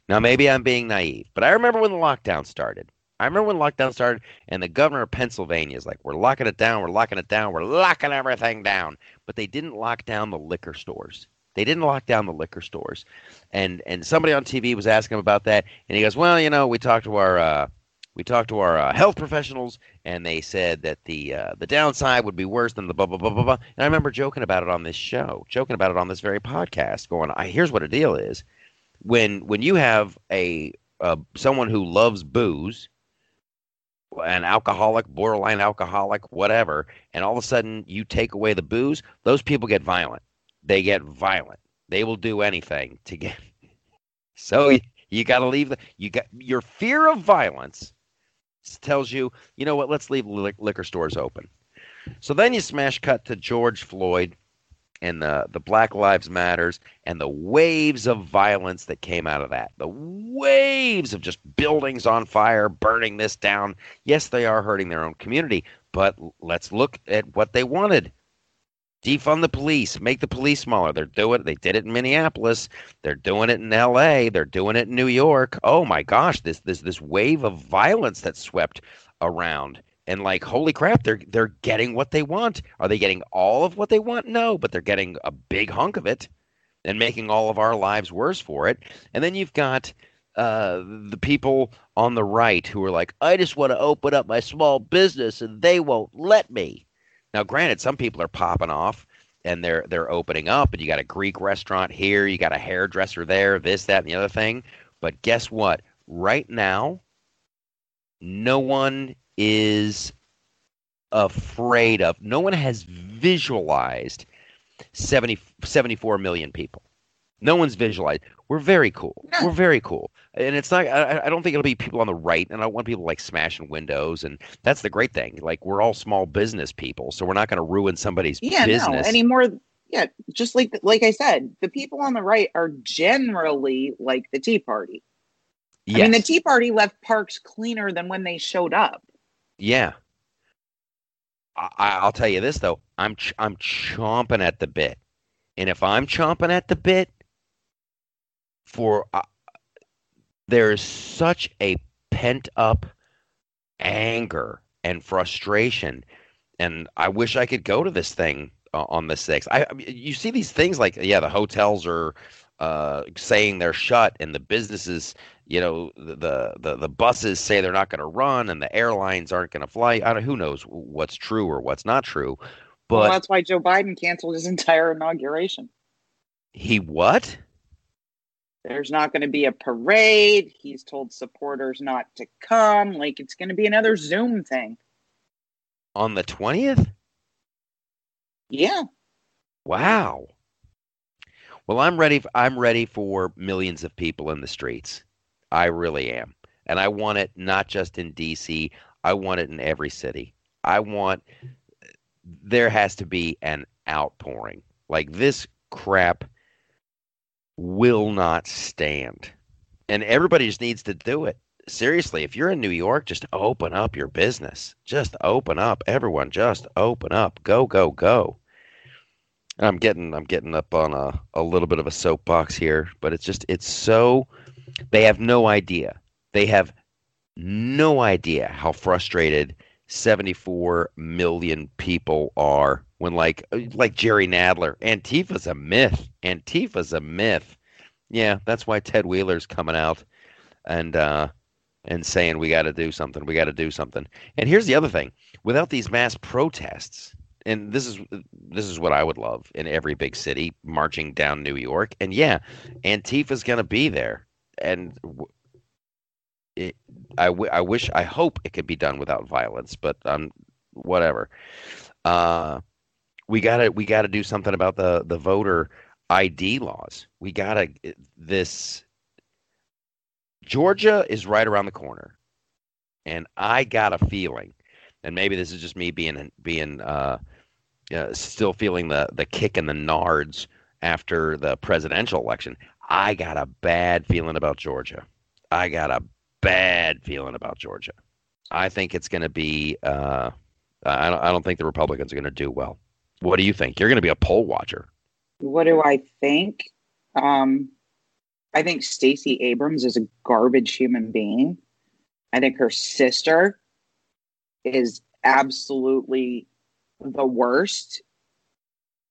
Now, maybe I'm being naive, but I remember when the lockdown started. I remember when lockdown started, and the governor of Pennsylvania is like, "We're locking it down. We're locking it down. We're locking everything down." But they didn't lock down the liquor stores. They didn't lock down the liquor stores, and and somebody on TV was asking him about that, and he goes, "Well, you know, we talked to our uh, we talked to our uh, health professionals, and they said that the uh, the downside would be worse than the blah blah blah blah blah." And I remember joking about it on this show, joking about it on this very podcast, going, "I here's what a deal is when when you have a uh, someone who loves booze." an alcoholic, borderline alcoholic, whatever, and all of a sudden you take away the booze, those people get violent they get violent. They will do anything to get. So you, you got to leave the. You got your fear of violence tells you, you know what? Let's leave liquor stores open. So then you smash cut to George Floyd and the the Black Lives Matters and the waves of violence that came out of that. The waves of just buildings on fire, burning this down. Yes, they are hurting their own community, but let's look at what they wanted defund the police, make the police smaller. They're doing it. They did it in Minneapolis. They're doing it in L.A. They're doing it in New York. Oh my gosh, this this this wave of violence that swept around. And like, holy crap, they're they're getting what they want. Are they getting all of what they want? No, but they're getting a big hunk of it, and making all of our lives worse for it. And then you've got uh, the people on the right who are like, I just want to open up my small business, and they won't let me. Now, granted, some people are popping off and they're they're opening up, and you got a Greek restaurant here, you got a hairdresser there, this, that, and the other thing. But guess what? Right now, no one is afraid of. No one has visualized 70, 74 million people. No one's visualized. We're very cool. We're very cool. And it's not, I, I, don't think it'll be people on the right. And I don't want people like smashing windows. And that's the great thing. Like, we're all small business people. So we're not going to ruin somebody's yeah, business. No, anymore. Yeah. Just like, like I said, the people on the right are generally like the Tea Party. Yes. I mean, the Tea Party left parks cleaner than when they showed up. Yeah. I, will tell you this though, I'm ch- I'm chomping at the bit, and if I'm chomping at the bit, for uh, there is such a pent up anger and frustration and I wish I could go to this thing uh, on the 6th. I, I you see these things like yeah, the hotels are uh, saying they're shut and the businesses, you know, the the the buses say they're not going to run and the airlines aren't going to fly. I don't who knows what's true or what's not true. But well, that's why Joe Biden canceled his entire inauguration. He what? There's not going to be a parade. He's told supporters not to come. Like it's going to be another Zoom thing. On the 20th? Yeah. Wow. Well, I'm ready I'm ready for millions of people in the streets. I really am. And I want it not just in DC, I want it in every city. I want there has to be an outpouring. Like this crap will not stand. And everybody just needs to do it. Seriously, if you're in New York, just open up your business. Just open up. Everyone just open up. Go, go, go. I'm getting I'm getting up on a, a little bit of a soapbox here, but it's just it's so they have no idea. They have no idea how frustrated 74 million people are when like like Jerry Nadler, Antifa's a myth. Antifa's a myth. Yeah, that's why Ted Wheeler's coming out and uh and saying we got to do something. We got to do something. And here's the other thing: without these mass protests, and this is this is what I would love in every big city, marching down New York. And yeah, Antifa's going to be there, and it, I, w- I wish I hope it could be done without violence, but um, whatever. Uh, we gotta we gotta do something about the the voter ID laws. We gotta this. Georgia is right around the corner, and I got a feeling, and maybe this is just me being being uh, uh, still feeling the the kick in the nards after the presidential election. I got a bad feeling about Georgia. I got a bad feeling about Georgia. I think it's going to be. Uh, I don't. I don't think the Republicans are going to do well. What do you think? You're going to be a poll watcher. What do I think? Um, I think Stacey Abrams is a garbage human being. I think her sister is absolutely the worst.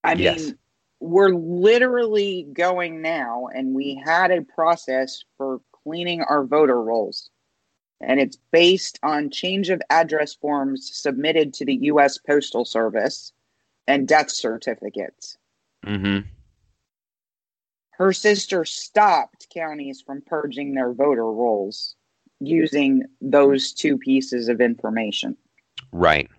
I Yes. mean, we're literally going now, and we had a process for cleaning our voter rolls. And it's based on change of address forms submitted to the U.S. Postal Service and death certificates. Mm-hmm. Her sister stopped counties from purging their voter rolls using those two pieces of information. Right.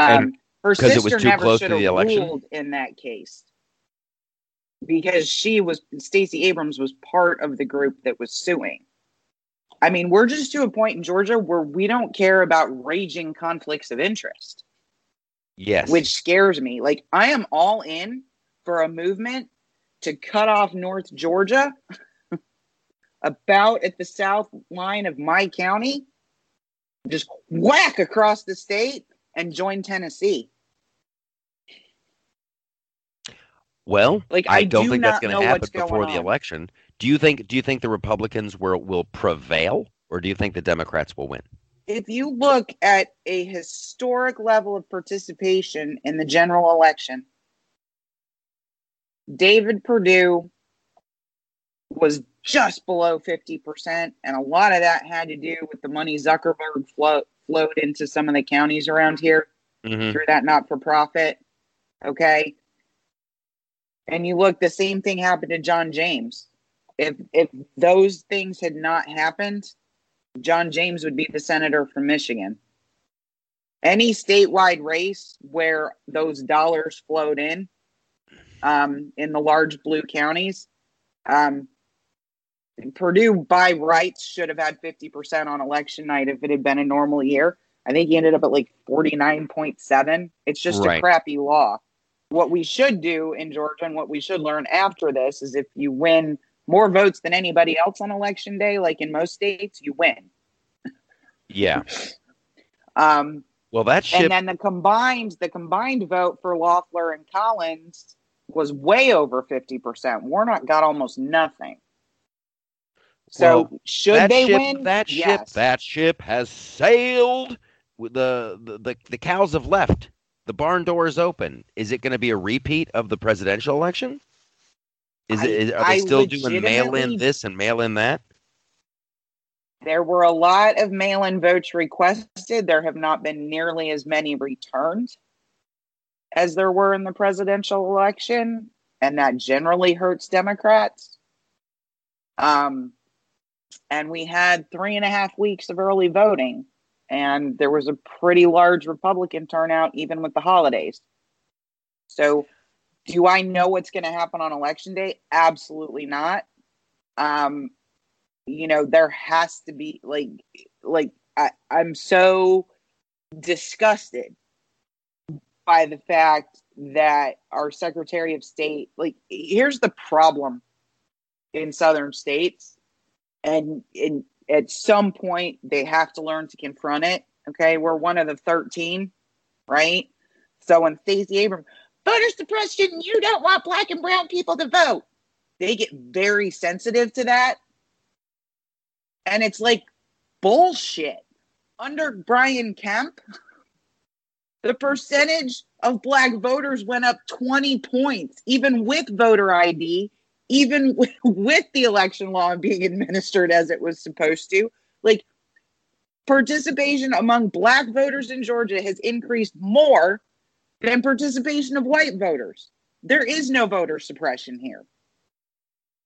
Um, her sister was too never should have ruled in that case because she was Stacey Abrams was part of the group that was suing. I mean, we're just to a point in Georgia where we don't care about raging conflicts of interest, Yes. which scares me. Like I am all in for a movement to cut off North Georgia about at the south line of my county, just whack across the state and join Tennessee. well, Like, I, I don't do think that's going to happen before the election. Do you think? Do you think the Republicans will will prevail, or do you think the Democrats will win? If you look at a historic level of participation in the general election, David Perdue was just below 50%. And a lot of that had to do with the money Zuckerberg flo- flowed into some of the counties around here Mm-hmm. through that not for profit. Okay. And you look, the same thing happened to John James. If if those things had not happened, John James would be the senator from Michigan. Any statewide race where those dollars flowed in, um, in the large blue counties, um, Perdue by rights should have had 50% on election night if it had been a normal year. I think he ended up at like 49.7. It's just Right. a crappy law. What we should do in Georgia and what we should learn after this is if you win more votes than anybody else on election day, like in most states, you win. Yeah. Um, Well, that ship. and then the combined the combined vote for Loeffler and Collins was way over 50%. Warnock got almost nothing. So Well, should they ship, win? That ship. Yes. That ship has sailed. The, the the the cows have left. The barn door is open. Is it going to be a repeat of the presidential election? Is I- it? Is, are I they still doing mail in this and mail in that? There were a lot of mail in votes requested. There have not been nearly as many returned as there were in the presidential election. And that generally hurts Democrats. Um, and we had three and a half weeks of early voting. And there was a pretty large Republican turnout, even with the holidays. So, do I know what's going to happen on election day? Absolutely not. Um, you know there has to be like like I, i'm so disgusted by the fact that our secretary of state like here's the problem in southern states and in at some point they have to learn to confront it okay? We're one of the 13 right? So when stacey abrams voter suppression you don't want black and brown people to vote. They get very sensitive to that. And it's like bullshit. Under Brian Kemp, the percentage of black voters went up 20 points, even with voter ID, even with, with the election law being administered as it was supposed to. Like, participation among black voters in Georgia has increased more than participation of white voters. There is no voter suppression here.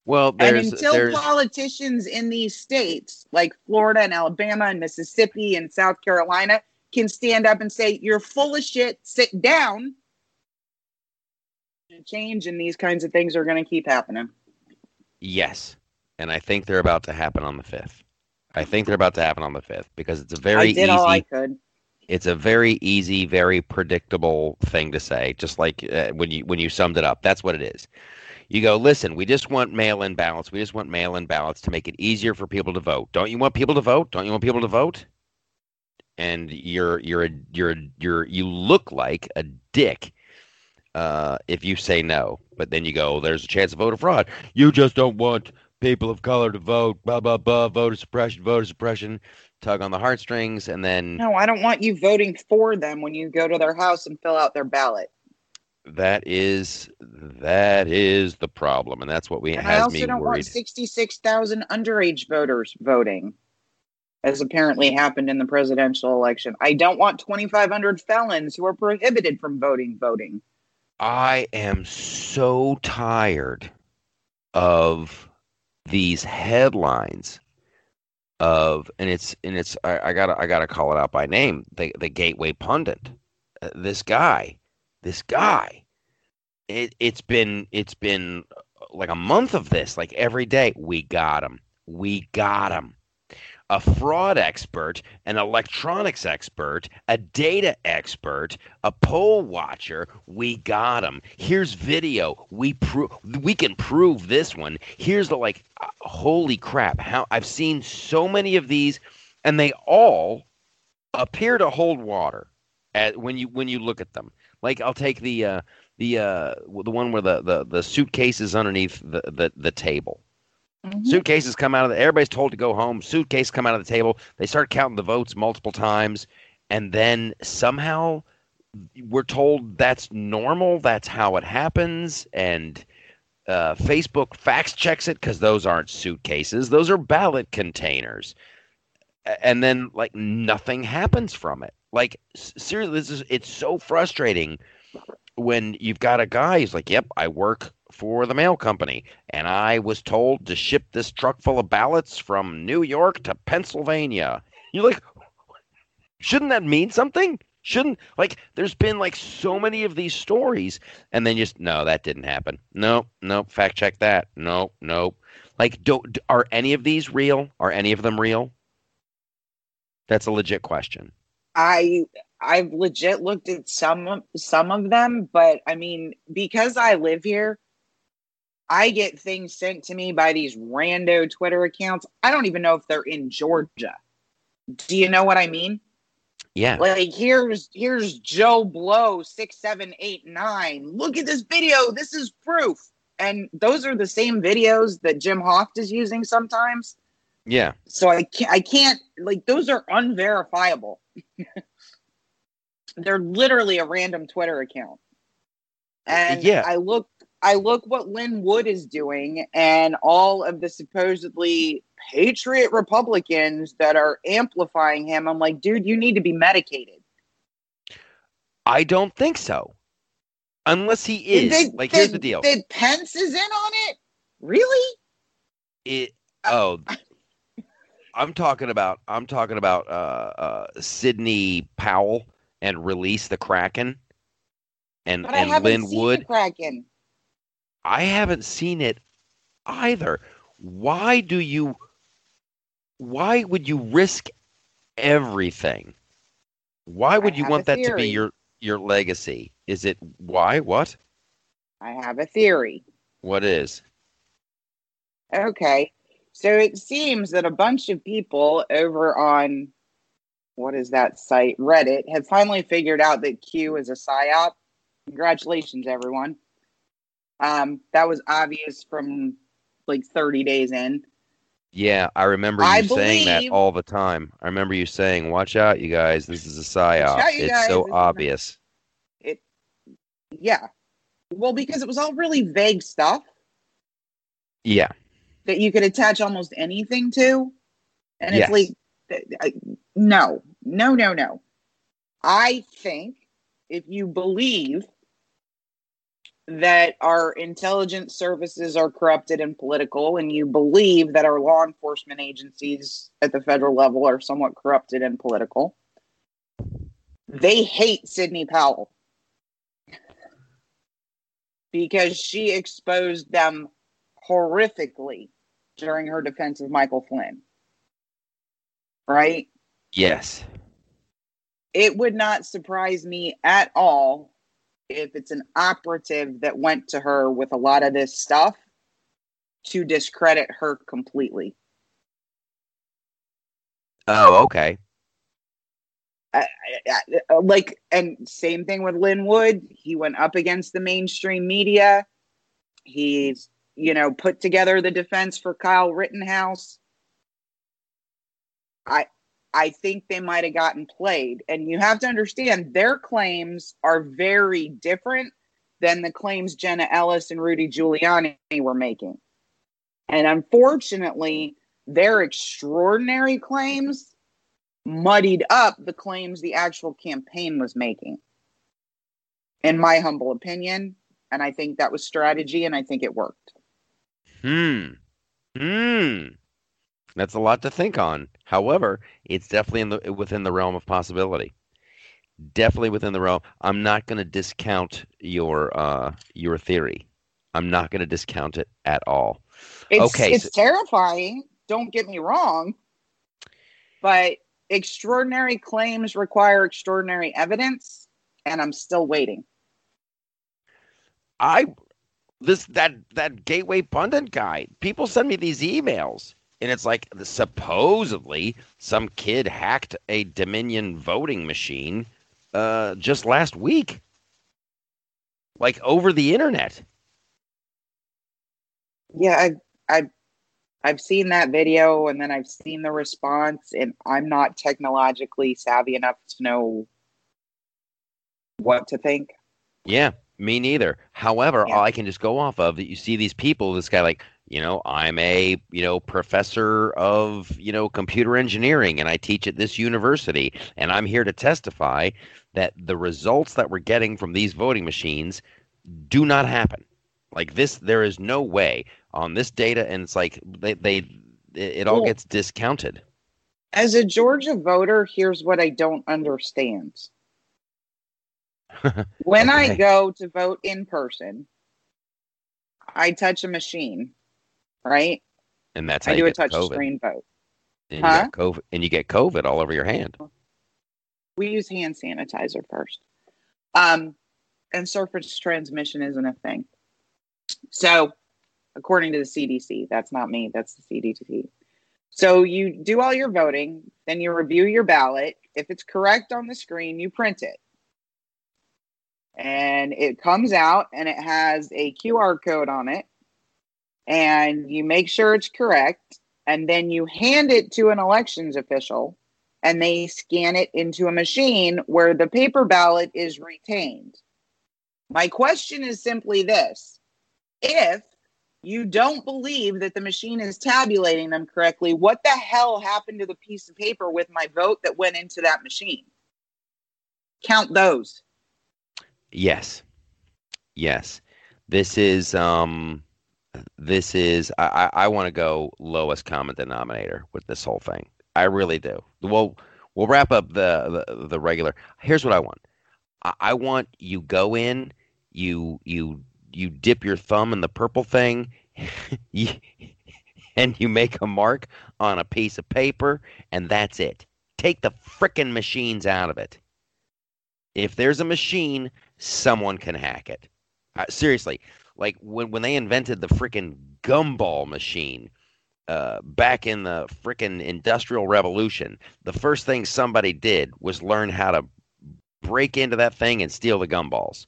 Well, there's and until there's politicians in these states, like Florida and Alabama and Mississippi and South Carolina, can stand up and say, You're full of shit, sit down, change and these kinds of things are going to keep happening. Yes. And I think they're about to happen on the 5th. I think they're about to happen on the 5th because it's a very I did easy all I could. it's a very easy, very predictable thing to say. Just like uh, when you when you summed it up, that's what it is. You go, listen. We just want mail-in ballots. We just want mail-in ballots to make it easier for people to vote. Don't you want people to vote? Don't you want people to vote? And you're you're a, you're a, you're you look like a dick uh, if you say no. But then you go, there's a chance of voter fraud. You just don't want people of color to vote. Blah blah blah. Voter suppression. Voter suppression. Tug on the heartstrings, and then No, I don't want you voting for them when you go to their house and fill out their ballot. That is that is the problem, and that's what we And I also me don't want worried. 66,000 underage voters voting, as apparently happened in the presidential election. I don't want 2,500 felons who are prohibited from voting voting. I am so tired of these headlines of, and it's and it's I, I gotta I gotta call it out by name. The the Gateway pundit, uh, this guy, this guy. It it's been it's been uh, like a month of this, like every day. We got him. We got him. A fraud expert, an electronics expert, a data expert, a poll watcher. We got them. Here's video. We prove we can prove this one. Here's the like uh, holy crap. How I've seen so many of these and they all appear to hold water at, when you when you look at them. Like I'll take the uh the uh the one where the the, the suitcases underneath the, the the table. Suitcases come out of the. Everybody's told to go home. Suitcase come out of the table. They start counting the votes multiple times, and then somehow we're told that's normal. That's how it happens, and uh, Facebook fact checks it because those aren't suitcases. Those are ballot containers, and then like nothing happens from it. Like seriously, this is it's so frustrating when you've got a guy who's like, "Yep, I work for the mail company, and I was told to ship this truck full of ballots from New York to Pennsylvania." You're like, shouldn't that mean something? Shouldn't like there's been like so many of these stories, and then just no, that didn't happen. No, no, fact check that. No, no. Like, don't are any of these real? Are any of them real? That's a legit question. I I've legit looked at some some of them, but I mean, because I live here, I get things sent to me by these rando Twitter accounts. I don't even know if they're in Georgia. Do you know what I mean? Yeah. Like here's here's Joe Blow six seven eight nine. Look at this video. This is proof. And those are the same videos that Jim Hoft is using sometimes. Yeah. So I can't I can't like those are unverifiable. They're literally a random Twitter account. And Yeah. I look I look what Lin Wood is doing and all of the supposedly patriot Republicans that are amplifying him. I'm like, dude, you need to be medicated. I don't think so. Unless he is. They- like they- here's the deal. That Pence is in on it? Really? it oh i'm talking about i'm talking about uh uh sidney powell and release the kraken and But and lin wood the Kraken. I haven't seen it either why do you why would you risk everything why would I you want that to be your your legacy is it why what I have a theory. what is Okay. So it seems that a bunch of people over on what is that site? Reddit have finally figured out that Q is a psyop. Congratulations, everyone. Um, that was obvious from like 30 days in. Yeah, I remember you I saying that all the time. I remember you saying, "Watch out, you guys! This is a psyop. out, it's guys, so a- obvious." It, yeah. Well, because it was all really vague stuff Yeah, that you could attach almost anything to. And Yes. it's like, no, no, no, no. I think if you believe that our intelligence services are corrupted and political, and you believe that our law enforcement agencies at the federal level are somewhat corrupted and political, they hate Sidney Powell because she exposed them horrifically during her defense of Michael Flynn. Right? Yes. It would not surprise me at all if it's an operative that went to her with a lot of this stuff to discredit her completely. Oh, okay. I, I, I, uh, like, and same thing with Lin Wood. He went up against the mainstream media. He's, you know, put together the defense for Kyle Rittenhouse. I, I think they might have gotten played. And you have to understand their claims are very different than the claims Jenna Ellis and Rudy Giuliani were making. And unfortunately, their extraordinary claims muddied up the claims the actual campaign was making. In my humble opinion, and I think that was strategy and I think it worked. Hmm. Hmm. That's a lot to think on. However, it's definitely in the within the realm of possibility. Definitely within the realm. I'm not going to discount your uh, your theory. I'm not going to discount it at all. It's, okay, it's so- terrifying. Don't get me wrong, but extraordinary claims require extraordinary evidence, and I'm still waiting. I this that that gateway pundit guy. People send me these emails, and it's like supposedly some kid hacked a Dominion voting machine uh, just last week, like over the internet. Yeah, I've I've I've seen that video, and then I've seen the response, and I'm not technologically savvy enough to know what to think. Yeah, me neither. However, Yeah. all I can just go off of that you see these people, this guy like, you know, I'm a, you know, professor of, you know, computer engineering and I teach at this university and I'm here to testify that the results that we're getting from these voting machines do not happen. Like this there is no way on this data and it's like they they it, all Well- gets discounted. As a Georgia voter, here's what I don't understand. when I go to vote in person, I touch a machine, right? And that's how I you do a touch COVID. screen vote. And you, Huh? get COVID and you get COVID all over your hand. We use hand sanitizer first. Um, and surface transmission isn't a thing. So, according to the CDC, that's not me, that's the CDC. So, you do all your voting, then you review your ballot. If it's correct on the screen, you print it. And it comes out and it has a QR code on it. And you make sure it's correct. And then you hand it to an elections official and they scan it into a machine where the paper ballot is retained. My question is simply this if you don't believe that the machine is tabulating them correctly, what the hell happened to the piece of paper with my vote that went into that machine? Count those. Yes. Yes. This is um this is I I, want to go lowest common denominator with this whole thing. I really do. Well, we'll wrap up the the, the regular. Here's what I want. I, I want you go in, you you you dip your thumb in the purple thing, and you make a mark on a piece of paper, and that's it. Take the frickin' machines out of it. If there's a machine, someone can hack it. Uh, seriously, like when when they invented the frickin' gumball machine uh, back in the frickin' industrial revolution, the first thing somebody did was learn how to break into that thing and steal the gumballs.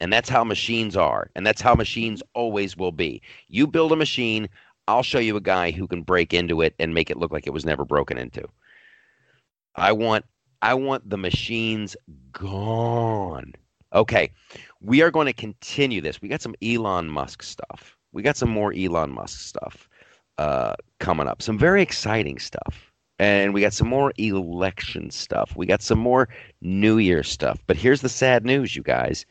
And that's how machines are, and that's how machines always will be. You build a machine, I'll show you a guy who can break into it and make it look like it was never broken into. I want I want the machines gone. Okay, we are going to continue this. We got some Elon Musk stuff. We got some more Elon Musk stuff uh, coming up. Some very exciting stuff. And we got some more election stuff. We got some more New Year stuff. But here's the sad news, you guys.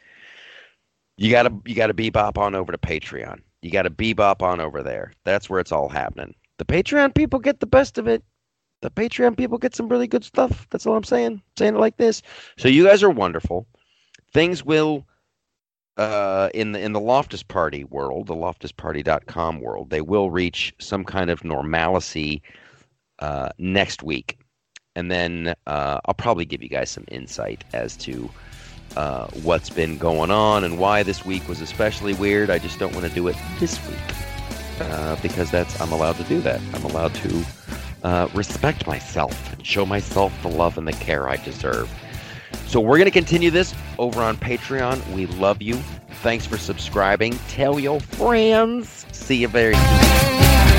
You gotta you gotta bebop on over to Patreon. You gotta bebop on over there. That's where it's all happening. The Patreon people get the best of it. the Patreon people get some really good stuff. That's all I'm saying. Saying it like this. So you guys are wonderful. Things will uh, in the in the Loftus Party world, the loftusparty.com world, they will reach some kind of normalcy uh, next week, and then uh, I'll probably give you guys some insight as to uh, what's been going on and why this week was especially weird. I just don't want to do it this week uh, because that's I'm allowed to do that. I'm allowed to uh, respect myself and show myself the love and the care I deserve. So we're going to continue this over on Patreon. We love you. Thanks for subscribing. Tell your friends. See you very soon.